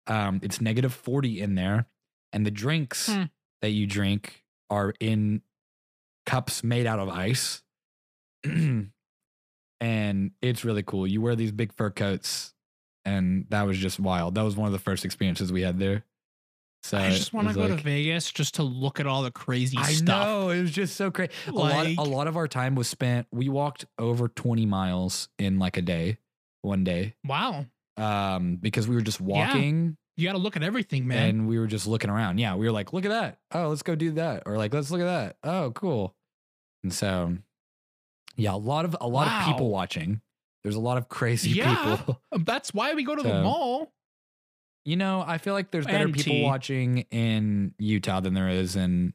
Um, it's negative 40 in there. And the drinks Hmm. that you drink are in cups made out of ice. and it's really cool. You wear these big fur coats, and that was just wild. That was one of the first experiences we had there. So I just want to go like- to Vegas just to look at all the crazy I stuff. know it was just so crazy. a lot, Like- a lot of our time was spent. We walked over twenty miles in like a day, one day, Wow. um, because we were just walking You got to look at everything, man. and we were just looking around. Yeah, we were like, look at that. Oh, let's go do that, or like, let's look at that. Oh, cool. And so, Yeah, a lot of a lot of people watching. There's a lot of crazy Yeah. people. That's why we go to the mall. You know, I feel like there's better And people tea. watching in Utah than there is in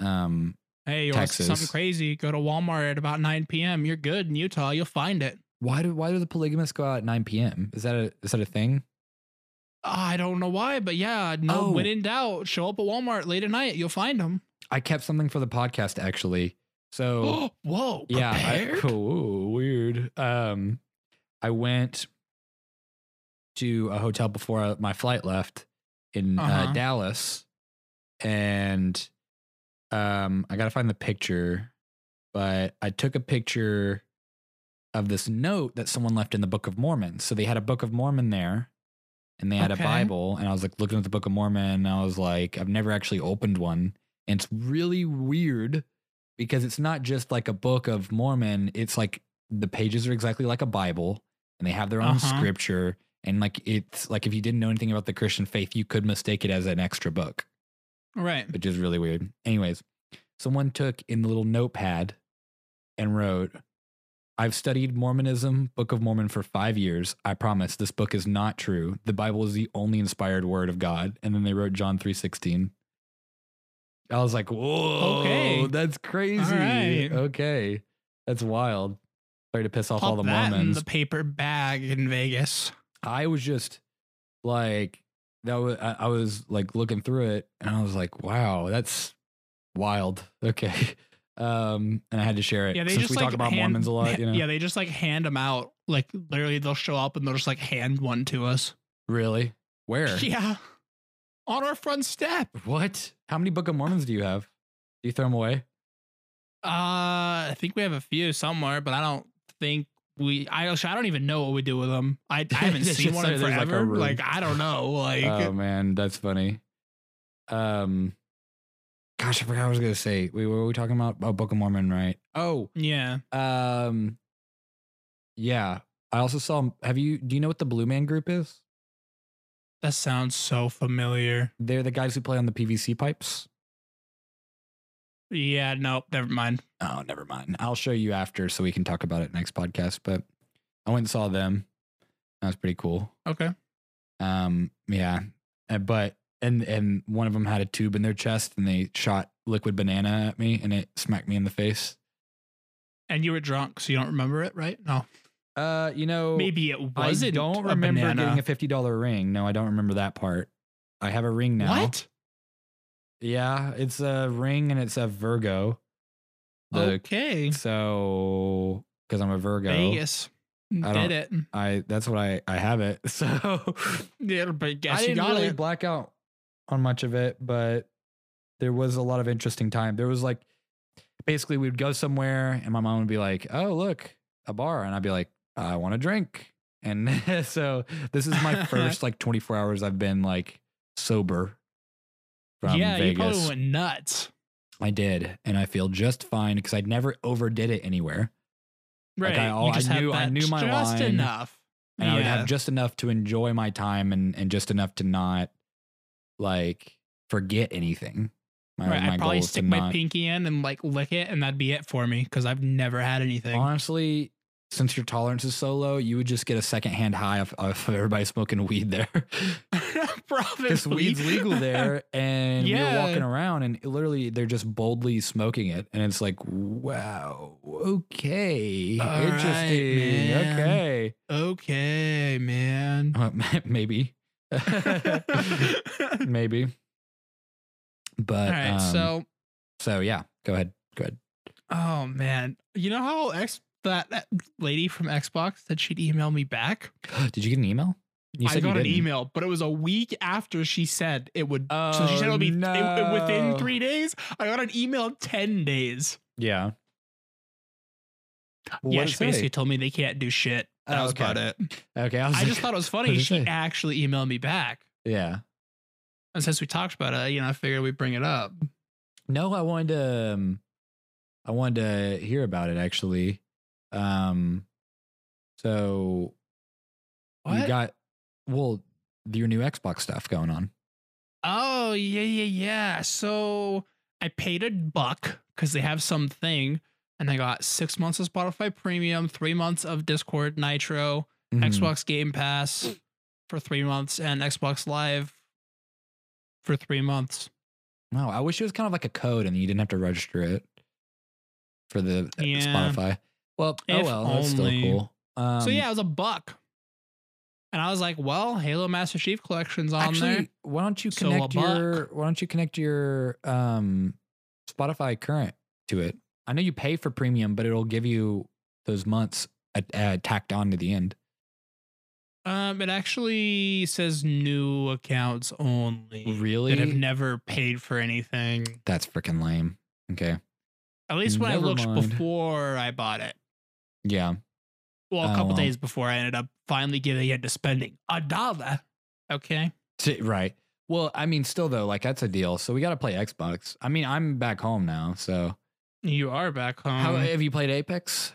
um Hey, you want Texas. something crazy? Go to Walmart at about 9 p.m. You're good in Utah. You'll find it. why do why do the polygamists go out at 9 p.m.? Is that a is that a thing? I don't know why, but yeah, no. Oh. When in doubt, show up at Walmart late at night. You'll find them. I kept something for the podcast actually. So Whoa, yeah, I, cool, weird. Um, I went to a hotel before uh, my flight left in uh, Uh-huh. Dallas, and um, I gotta find the picture, but I took a picture of this note that someone left in the Book of Mormon. So they had a Book of Mormon there. And they had Okay. a Bible, and I was like looking at the Book of Mormon, and I was like, I've never actually opened one. And it's really weird because it's not just like a book of Mormon. It's like the pages are exactly like a Bible and they have their own Uh-huh. scripture. And like it's like if you didn't know anything about the Christian faith, you could mistake it as an extra book, right. which is really weird. Anyways, someone took in the little notepad and wrote, I've studied Mormonism, Book of Mormon for five years. I promise this book is not true. The Bible is the only inspired word of God. And then they wrote John 3.16. I was like, whoa, Okay. that's crazy. right. Okay. That's wild. Sorry to piss off all Pop the that in Mormons. the paper bag in Vegas. I was just like, that was, I, I was like looking through it and I was like, wow, that's wild. Okay. Um, and I had to share it. Yeah, they Since just we like talk about hand- Mormons a lot, you know? Yeah, they just like hand them out. Like literally, they'll show up and they'll just like hand one to us. Really? Where? Yeah, on our front step. What? How many Book of Mormons do you have? Do you throw them away? Uh, I think we have a few somewhere, but I don't think we. I actually, I don't even know what we do with them. I, I haven't seen one in there's, like, forever. Like, I don't know. Like oh man, that's funny. Um, gosh, I forgot what I was gonna say. We were we talking about? Oh, Book of Mormon, right? Oh, yeah. um, yeah. I also saw. Have you? Do you know what the Blue Man Group is? That sounds so familiar. They're the guys who play on the PVC pipes. Yeah, no, never mind. Oh, never mind. I'll show you after so we can talk about it next podcast. But I went and saw them. That was pretty cool. Okay. Um, yeah, Uh, but and and one of them had a tube in their chest, and they shot liquid banana at me, and it smacked me in the face. And you were drunk, so you don't remember it, right? No. Uh, you know, Maybe it wasn't. don't remember banana. getting a fifty dollar ring. No, I don't remember that part. I have a ring now. What? Yeah, it's a ring, and it's a Virgo. The- okay. So, because I'm a Virgo, Vegas I did it. I that's what I I have it. So Yeah, but guess I you didn't got really it. black out on much of it, but there was a lot of interesting time. There was like basically we'd go somewhere and my mom would be like, "Oh, look, a bar," and I'd be like, "I want a drink." And so this is my first like 24 hours I've been like sober from yeah, you probably Vegas. went nuts. I did, and I feel just fine because I never overdid it anywhere. Right. Like, I- you I knew- I knew my just line, enough. and I would have just enough to enjoy my time and and just enough to not like forget anything. My, right. my I'd probably goal is to stick my not- pinky in and like lick it, and that'd be it for me because I've never had anything. Honestly, since your tolerance is so low, you would just get a secondhand high of, of everybody smoking weed there. Probably. Because weed's legal there, and Yeah. walking around, and literally they're just boldly smoking it, and it's like, wow, okay, All right, interesting, man. okay, okay, man. Uh, maybe, maybe, but All right. um, so, so yeah, go ahead, go ahead. oh man, you know how X that, that lady from Xbox said she'd email me back? Did you get an email? You I you got an email, but it was a week after she said it would. so she said it Oh, would be it- it- within three days. I got an email ten days. Yeah. Well, yeah, she say? basically told me they can't do shit. That Oh, was okay. about it. Okay, I was I like, just thought it was funny. She say? actually emailed me back. yeah. And since we talked about it, you know, I figured we'd bring it up. No, I wanted to. Um, I wanted to hear about it actually. Um, so you got well your new Xbox stuff going on. Oh, yeah, yeah, yeah. So I paid a buck because they have something and I got six months of Spotify Premium, three months of Discord Nitro, Mhm. Xbox Game Pass for three months, and Xbox Live for three months. Wow, I wish it was kind of like a code and you didn't have to register it for the Yeah. Spotify. Well, oh well, that's still cool. Um, so yeah, it was a buck. And I was like, well, Halo Master Chief Collection's on actually, there. why don't you So connect your why don't you connect your um Spotify current to it? I know you pay for premium, but it'll give you those months uh, tacked on to the end. Um, it actually says new accounts only. Really? That have never paid for anything. That's freaking lame. Okay. At least when Never I looked mind. before I bought it. Yeah. Well, a Oh, couple well. days before I ended up finally giving into spending a dollar. Okay. Right. Well, I mean, still though, like that's a deal. So we got to play Xbox. I mean, I'm back home now. So You are back home. how have you played Apex?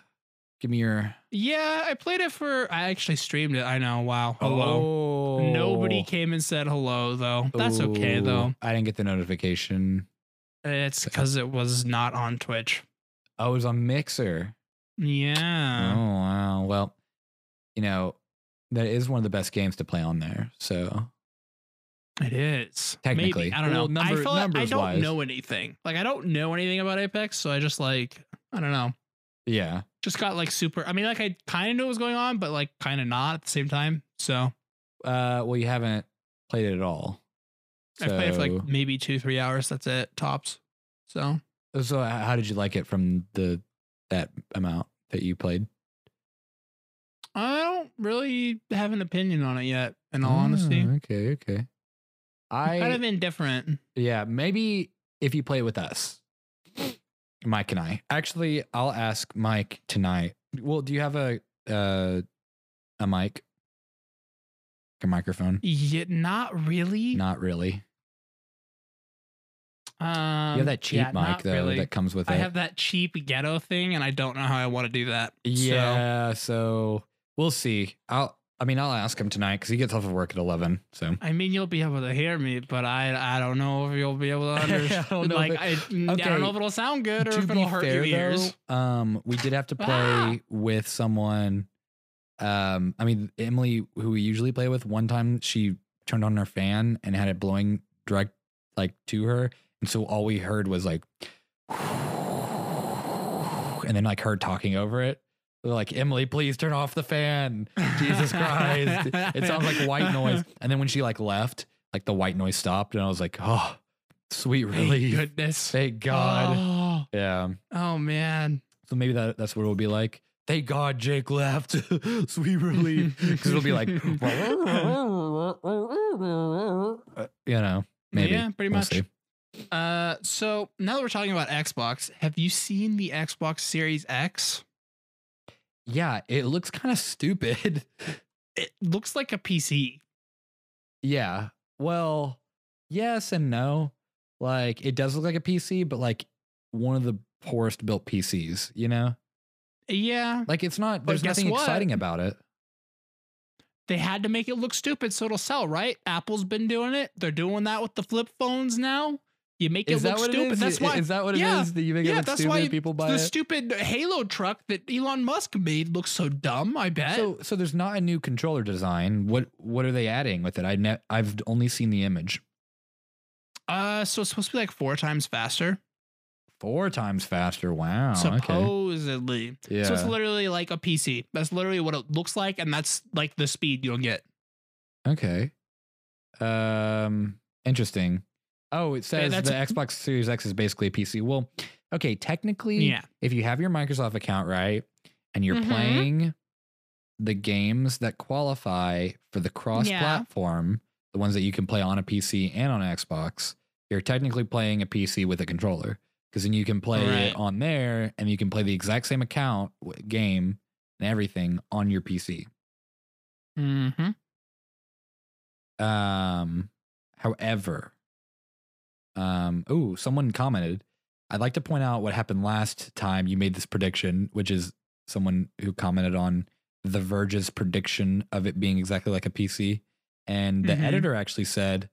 Give me your yeah, I played it for I actually streamed it. I know. Wow. Hello. Oh. Nobody came and said hello though. That's okay though. I didn't get the notification. It's because it was not on Twitch. Oh, it was on Mixer. Yeah. Oh wow. Well, you know, that is one of the best games to play on there. So It is. Technically. Maybe. I don't know. Well, number- I feel like I don't wise. know anything. Like I don't know anything about Apex, so I just like I don't know. yeah. Just got like super I mean like I kind of knew what was going on, but like kind of not at the same time. So Uh well you haven't played it at all. I played it for like maybe two, three hours. That's it, tops. So So how did you like it from the that amount that you played? I don't really have an opinion on it yet, in all honesty. Oh, okay, okay. I I'm kind of indifferent. yeah, maybe if you play it with us, Mike and I. Actually, I'll ask Mike tonight. Well, do you have a uh, a mic, a microphone? Yeah, not really. Not really. Um, You have that cheap yeah, mic though really. that comes with it. I have that cheap ghetto thing, and I don't know how I want to do that. Yeah, so we'll see. I'll. I mean, I'll ask him tonight because he gets off of work at eleven. So I mean, you'll be able to hear me, but I I don't know if you'll be able to understand. like I, I don't know if it'll sound good or to if it'll hurt fair, your ears. though, um, we did have to play Ah. with someone. Um, I mean, Emily, who we usually play with, one time she turned on her fan and had it blowing direct like to her, and so all we heard was like, and then like her talking over it. They're like, Emily, please turn off the fan. Jesus Christ. it sounds like white noise. And then when she like left, like the white noise stopped, and I was like, oh, sweet relief. goodness. Thank God. Oh, Yeah. oh, man. So maybe that that's what it'll be like. Thank God Jake left. Sweet relief. Because it'll be like, Uh, you know, maybe. Yeah, pretty We'll much. see. Uh, so now that we're talking about Xbox, have you seen the Xbox Series X? Yeah, it looks kind of stupid. It looks like a PC. yeah. Well, yes and no. Like it does look like a PC, but like one of the poorest built PCs, you know? Yeah, Like it's not there's nothing what? exciting about it. they had to make it look stupid so it'll sell, right? Apple's been doing it. They're doing that with the flip phones now. You make Is it look stupid. it is? That's why is that what it is? yeah, that you make it look that's stupid why people buy the it? stupid Halo truck that Elon Musk made looks so dumb. I bet. So so there's not a new controller design. What what are they adding with it? I ne- I've only seen the image. uh, so it's supposed to be like four times faster, Four times faster. Wow. okay. supposedly. Yeah. So it's literally like a PC. That's literally what it looks like, and that's like the speed you'll get. okay. Um. Interesting. Oh, it says the that's- Xbox Series X is basically a PC. Well, okay. Technically, Yeah. if you have your Microsoft account right, and you're Mhm. playing the games that qualify for the cross-platform, the ones that you can play on a PC and on an Xbox, you're technically playing a PC with a controller because then you can play Right. it on there, and you can play the exact same account game and everything on your PC. Mm-hmm. Um, however, um, oh, someone commented. I'd like to point out what happened last time you made this prediction, which is someone who commented on The Verge's prediction of it being exactly like a PC. And the Mhm. editor actually said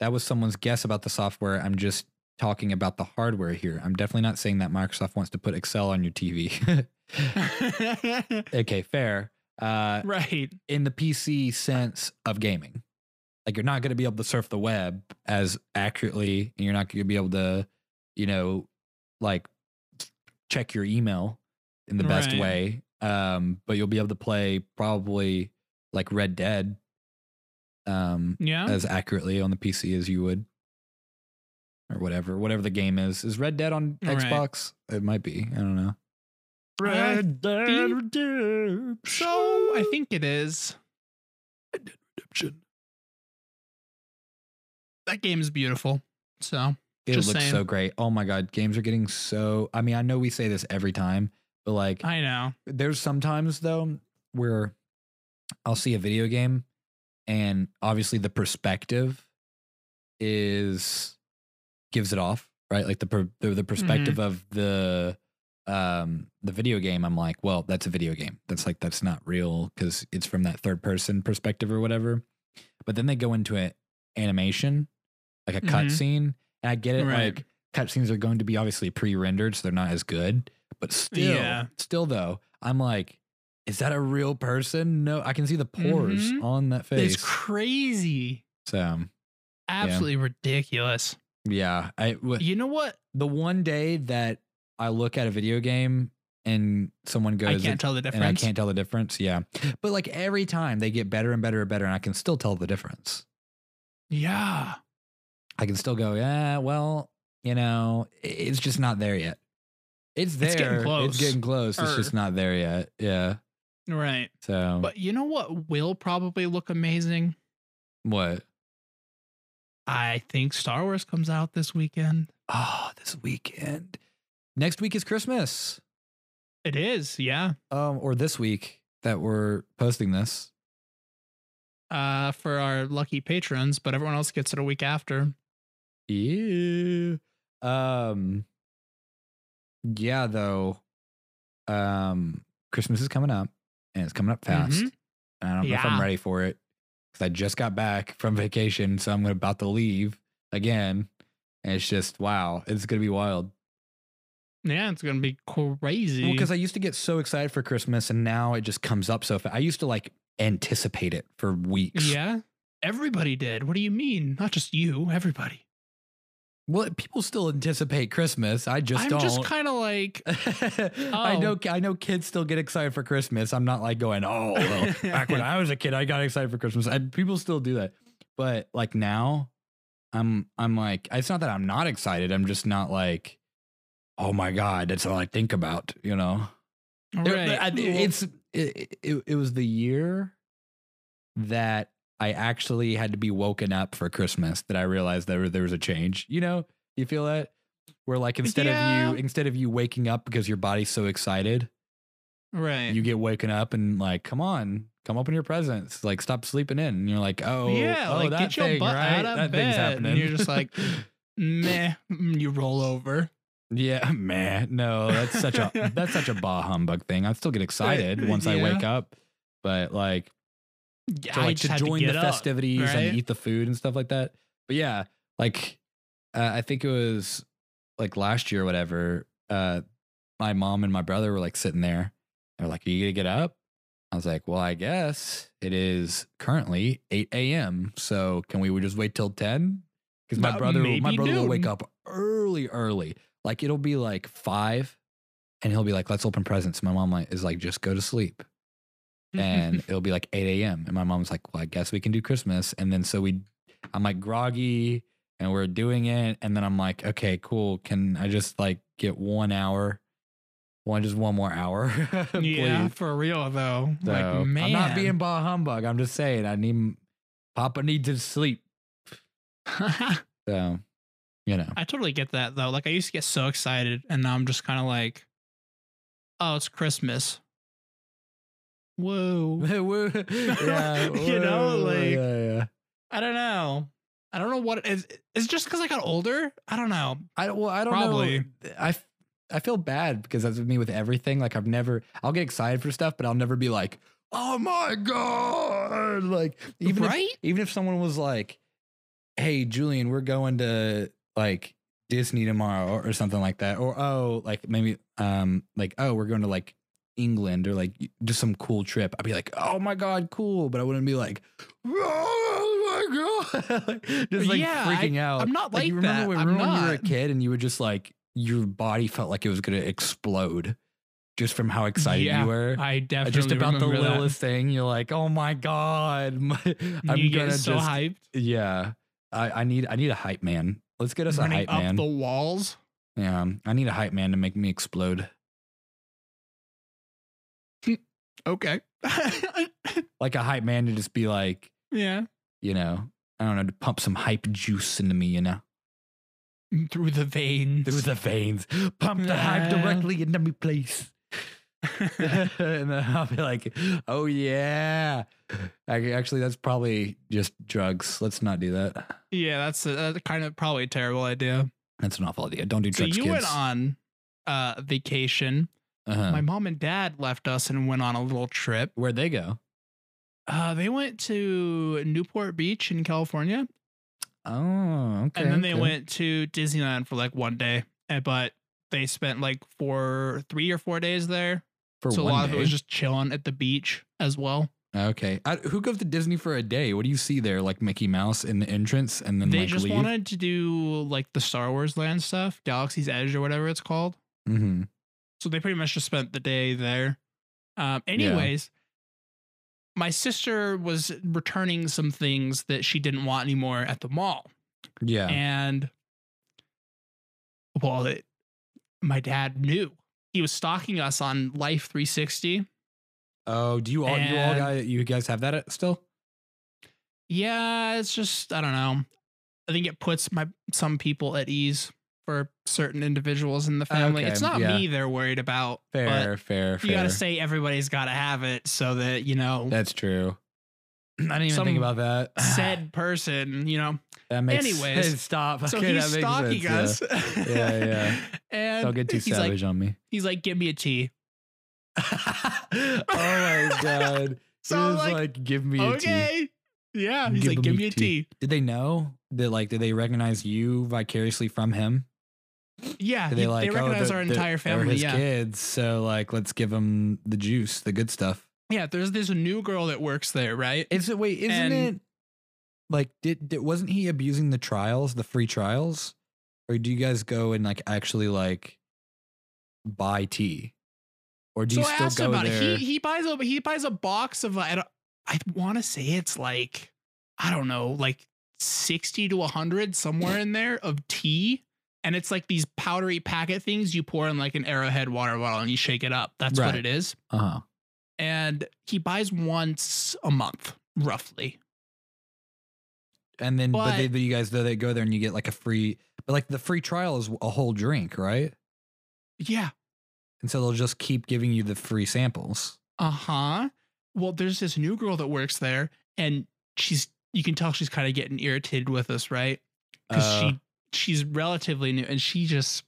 that was someone's guess about the software. I'm just talking about the hardware here. I'm definitely not saying that Microsoft wants to put Excel on your TV. okay, fair. Uh, right. in the PC sense of gaming. Like you're not going to be able to surf the web as accurately, and you're not going to be able to, you know, like check your email in the best Right. way. Um, but you'll be able to play probably like Red Dead um, Yeah. as accurately on the PC as you would, or whatever, whatever the game is. Is Red Dead on Right. Xbox? It might be. I don't know. Red Dead Redemption. so I think it is. red dead Redemption. That game is beautiful. So It looks saying. so great. Oh my god, games are getting so. I mean, I know we say this every time, but like, I know. there's sometimes though where I'll see a video game, and obviously the perspective is gives it off, right? Like the per, the, the perspective of the um the video game. I'm like, well, that's a video game. That's like that's not real because it's from that third person perspective or whatever. But then they go into an animation, like a Mhm. cutscene, and I get it. Right. Like cutscenes are going to be obviously pre-rendered, so they're not as good. But still, Yeah. still though, I'm like, is that a real person? No, I can see the pores Mhm. on that face. It's crazy. so Absolutely ridiculous. yeah, I w- You know what? the one day that I look at a video game and someone goes, I can't tell the and I can't tell the difference. Yeah, but like every time they get better and better and better, and I can still tell the difference. Yeah. I can still go, yeah, well, you know, it's just not there yet. It's there. It's getting close. It's getting close. It's just not there yet. Yeah. Right. So But you know what will probably look amazing? what? I think Star Wars comes out this weekend. Oh, this weekend. Next week is Christmas. It is, yeah. Um, or this week that we're posting this. Uh, for our lucky patrons, but everyone else gets it a week after. Yeah. Um. Yeah, though. Um, Christmas is coming up, and it's coming up fast. Mhm. And I don't know if I'm ready for it because I just got back from vacation, so I'm about to leave again. And it's just wow, it's gonna be wild. Yeah, it's gonna be crazy. Well, because I used to get so excited for Christmas, and now it just comes up so fast. I used to like anticipate it for weeks. yeah, everybody did. What do you mean? Not just you, everybody. Well, people still anticipate Christmas. I just I'm don't. just kind of like, I know. Oh. I know. Kids still get excited for Christmas. I'm not like going, oh, well, back when I was a kid, I got excited for Christmas. I, people still do that, but like now, I'm. I'm like, it's not that I'm not excited. I'm just not like, oh my god, that's all I think about. You know. It- right? I- it's it, it, it was the year that I actually had to be woken up for Christmas that I realized there there was a change. You know, you feel that where like instead Yeah. of you instead of you waking up because your body's so excited, right. you get woken up and like, come on, come open your presents, like stop sleeping in. And you're like, oh Yeah, oh, like, that get your thing, butt right? out of that bed. thing's And you're just like, Meh. You roll over. Yeah, man. No, that's such a that's such a bah humbug thing. I still get excited once I wake up, but like Yeah, to I like to join the up, festivities right? and eat the food and stuff like that. But yeah, like uh, I think it was like last year or whatever. Uh, my mom and my brother were like sitting there. They're like, "Are you gonna get up?" I was like, "Well, I guess it is currently eight a.m. So can we just wait till ten? Because my brother, my brother will wake up early, early. Like it'll be like five, and he'll be like, "Let's open presents." My mom like, is like, "Just go to sleep." And it'll be like 8 a.m. And my mom's like, well, I guess we can do Christmas. And then so we, I'm like groggy and we're doing it. And then I'm like, okay, cool. Can I just like get one hour? One, just one more hour. yeah, for real though. So, like man, I'm not being bah humbug. I'm just saying I need, Papa needs to sleep. So, you know. I totally get that though. Like I used to get so excited, and now I'm just kind of like, oh, it's Christmas. Whoa. Woo. yeah, You know, like- yeah, yeah. I don't know. I don't know what is. It's just because I got older. I don't know. I well, I don't Probably. know. I I feel bad because that's with me with everything. Like I've never, I'll get excited for stuff, but I'll never be like, oh my god! Like even right? if even if someone was like, hey Julian, we're going to like Disney tomorrow or something like that. Or oh, like maybe um like oh, we're going to like England or like just some cool trip. I'd be like, "Oh my god, cool." But I wouldn't be like, "Oh my god." Like, just like Yeah, I- freaking out. I'm not like you remember that. when, remember when you were a kid and you were just like your body felt like it was going to explode just from how excited Yeah, you were. I Uh, definitely just about the remember that. littlest thing, you're like, "Oh my god, my- I'm you gonna so just hyped, yeah." I, I need I need a hype man. Let's get us a hype up man. the walls. yeah, I need a hype man to make me explode. Okay. Like a hype man to just be like, yeah. you know, I don't know, to pump some hype juice into me, you know, Through the veins. through the veins, pump the hype directly into me, place. and then I'll be like, oh yeah. I, actually, that's probably just drugs. Let's not do that. yeah, that's a, that's kind of probably a terrible idea. That's an awful idea. Don't do So drugs, you kids. went on uh vacation. Uh-huh. My mom and dad left us and went on a little trip. Where'd they go? Uh they went to Newport Beach in California. Oh, okay. and then they went to Disneyland for like one day. eh, But they spent like four three or four days there. for so a lot of day. it was just chilling at the beach as well. okay. I, who goes to Disney for a day? What do you see there? Like Mickey Mouse in the entrance, and then they like just leave. wanted to do like the Star Wars land stuff, Galaxy's Edge or whatever it's called. mm-hmm. So they pretty much just spent the day there. Um, anyways, my sister was returning some things that she didn't want anymore at the mall. Yeah. And well, it, my dad knew. He was stalking us on Life 360. oh, do you all you all and- guys you guys have that still? Yeah, it's just I don't know. I think it puts my some people at ease for certain individuals in the ah, family. Okay, it's not yeah. me they're worried about. Fair, fair, But fair. you got to say everybody's got to have it so that you know That's true. I didn't even Some think about that. said person, you know. that makes anyways, stop. So Okay, he's stalking sense, us. Yeah, yeah. and Don't get too he's like, savage on me. he's like, give me a tea. oh my god. So He was like, like, give me a tea. okay. Yeah. He's Give like, me give me a tea." tea. Did they know that like did they recognize you vicariously from him? Yeah. They like oh, recognize they're- our they're- entire they're family. his Yeah. kids, so like let's give them the juice, the good stuff. Yeah. There's this new girl that works there, right? Is it wait, isn't And- it like did, did wasn't he abusing the trials, the free trials? Or do you guys go and like actually like buy tea? Or do so you I still asked go him about there? it. He he buys a he buys a box of I don't I want to say it's like I don't know like sixty to hundred somewhere in there of tea, and it's like these powdery packet things you pour in like an Arrowhead water bottle and you shake it up. That's what Right. it is. uh-huh. And he buys once a month, roughly. And then but, they, But- but you guys though they go there and you get like a free but like the free trial is a whole drink, right? Yeah. And so they'll just keep giving you the free samples. Uh huh. Well, there's this new girl that works there, and she's you can tell she's kind of getting irritated with us, right? Because Uh, she she's relatively new, and she just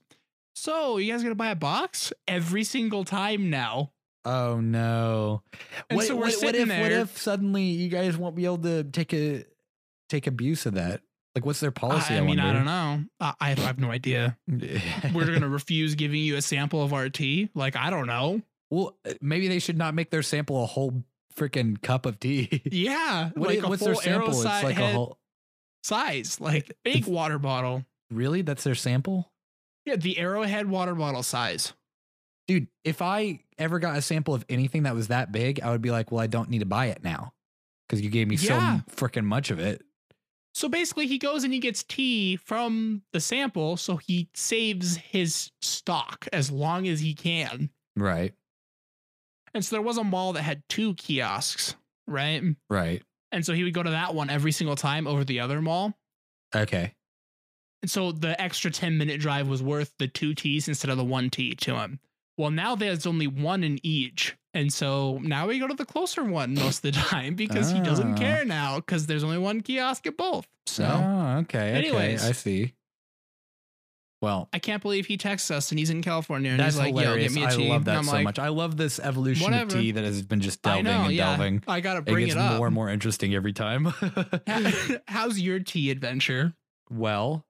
so you guys gonna buy a box every single time now. Oh no! And what, so we're what, what sitting if what if suddenly you guys won't be able to take a take abuse of that? Like, what's their policy? I, I, mean, I don't know. I, I have- I have no idea. We're gonna refuse giving you a sample of our tea. Like I don't know. well, uh, maybe they should not make their sample a whole freaking cup of tea. Yeah, What like what's their sample? It's like a whole. size, like big water bottle. Really, that's their sample, Yeah, the Arrowhead water bottle size. dude. If I ever got a sample of anything that was that big, I would be like, well, I don't need to buy it now because you gave me Yeah. so freaking much of it. So basically, he goes and he gets tea from the sample, so he saves his stock as long as he can. Right, And so there was a mall that had two kiosks, right? right, And so he would go to that one every single time over the other mall. okay. And so the extra 10 minute drive was worth the two teas instead of the one tea to him. Well, now there's only one in each. And so now we go to the closer one most of the time because he doesn't Ah. care now because there's only one kiosk at both. So oh, okay, Anyways. okay, I see. Well, I can't believe he texts us and he's in California and That's he's like, hilarious. yo, get me a I tea. love that so like, much. I love this evolution Whatever. of tea that has been just delving know, and yeah. delving. I got to bring It gets it up. more and more interesting every time. How's your tea adventure? well,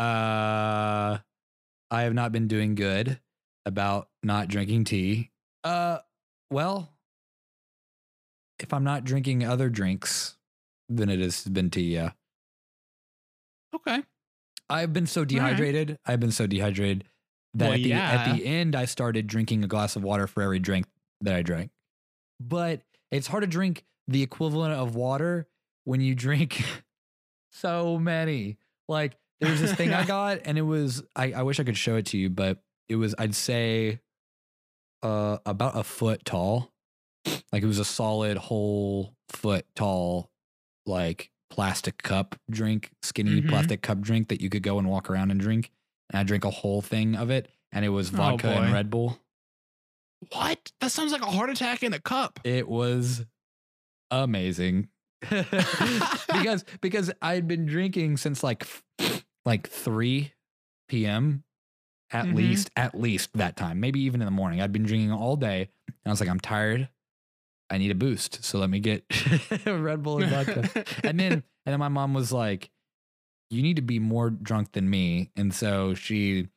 Uh, I have not been doing good about not drinking tea. Uh, well, if I'm not drinking other drinks, then it has been tea. Yeah, Okay. I've been so right. dehydrated. I've been so dehydrated that Well, at, the, at the end, I started drinking a glass of water for every drink that I drank. But it's hard to drink the equivalent of water when you drink so many. Like there's this thing I got, and it was I, I wish I could show it to you, but it was I'd say uh about a foot tall. Like it was a solid whole foot tall, like plastic cup drink, skinny Mhm. plastic cup drink that you could go and walk around and drink. And I drank a whole thing of it, and it was Oh, vodka and. Red Bull. What? That sounds like a heart attack in a cup. It was amazing. because because I'd been drinking since like like 3 p.m. at Mhm. least at least that time. Maybe even in the morning. I'd been drinking all day and I was like I'm tired. I need a boost. So let me get a Red Bull and vodka. and then and then my mom was like you need to be more drunk than me and so she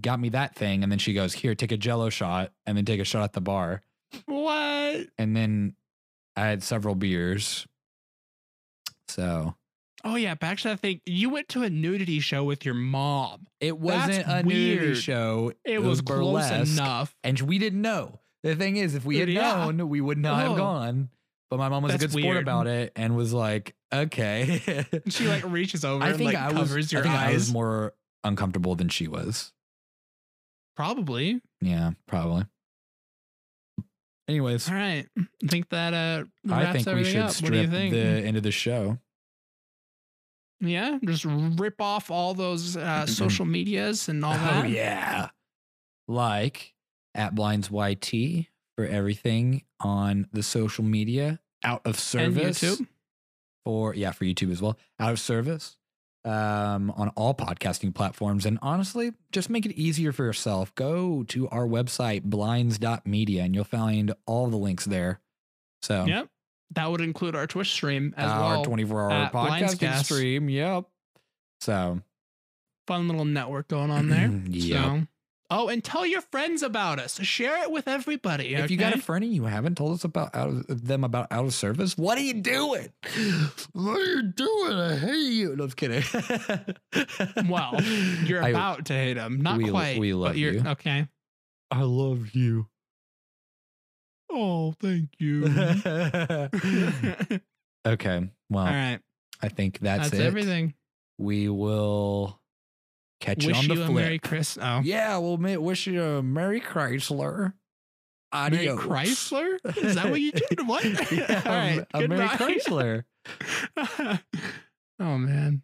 got me that thing and then she goes here take a jello shot and then take a shot at the bar what? and then I had several beers. So Oh yeah, back to that thing. You went to a nudity show with your mom. it wasn't a nudity show. It, was, close burlesque, enough. and we didn't know. The thing is, if we had Yeah. known, we would not have Oh. gone. But my mom was That's a good sport weird. about it and was like, "Okay." She like reaches over I and think like I was. covers your I think eyes. I was more uncomfortable than she was. Probably. Yeah, probably. Anyways, All right. I think that uh I wraps think we everything should up. What do you strip think? the end of the show. Yeah, just rip off all those uh, social medias and all that. Oh that. yeah. Like at Blinds YT for everything on the social media out of service And YouTube. for yeah, for YouTube as well. Out of service. Um, on all podcasting platforms. And honestly, just make it easier for yourself. Go to our website, blinds.media, and you'll find all the links there. So Yep. That would include our Twitch stream as uh, our well. 24 hour podcasting stream. Yep. So Fun little network going on there. Yep. So. Oh, and tell your friends about us. Share it with everybody. If you got a okay? friend and you haven't told us about out of, them about out of service, what are you doing? What are you doing? I hate you. No, I'm kidding. well, you're I- about to hate them. Not we- quite. we but love you're, you. Okay. I love you. Oh, thank you. okay. Well, All right. I think that's, That's, it. everything. We will catch Wish you you on a the flip. Merry Christmas. Oh. Yeah, we'll wish you a Merry Chrysler. Merry Chrysler? Is that what you did? What? yeah, All right. a Merry goodbye. Chrysler. oh, man.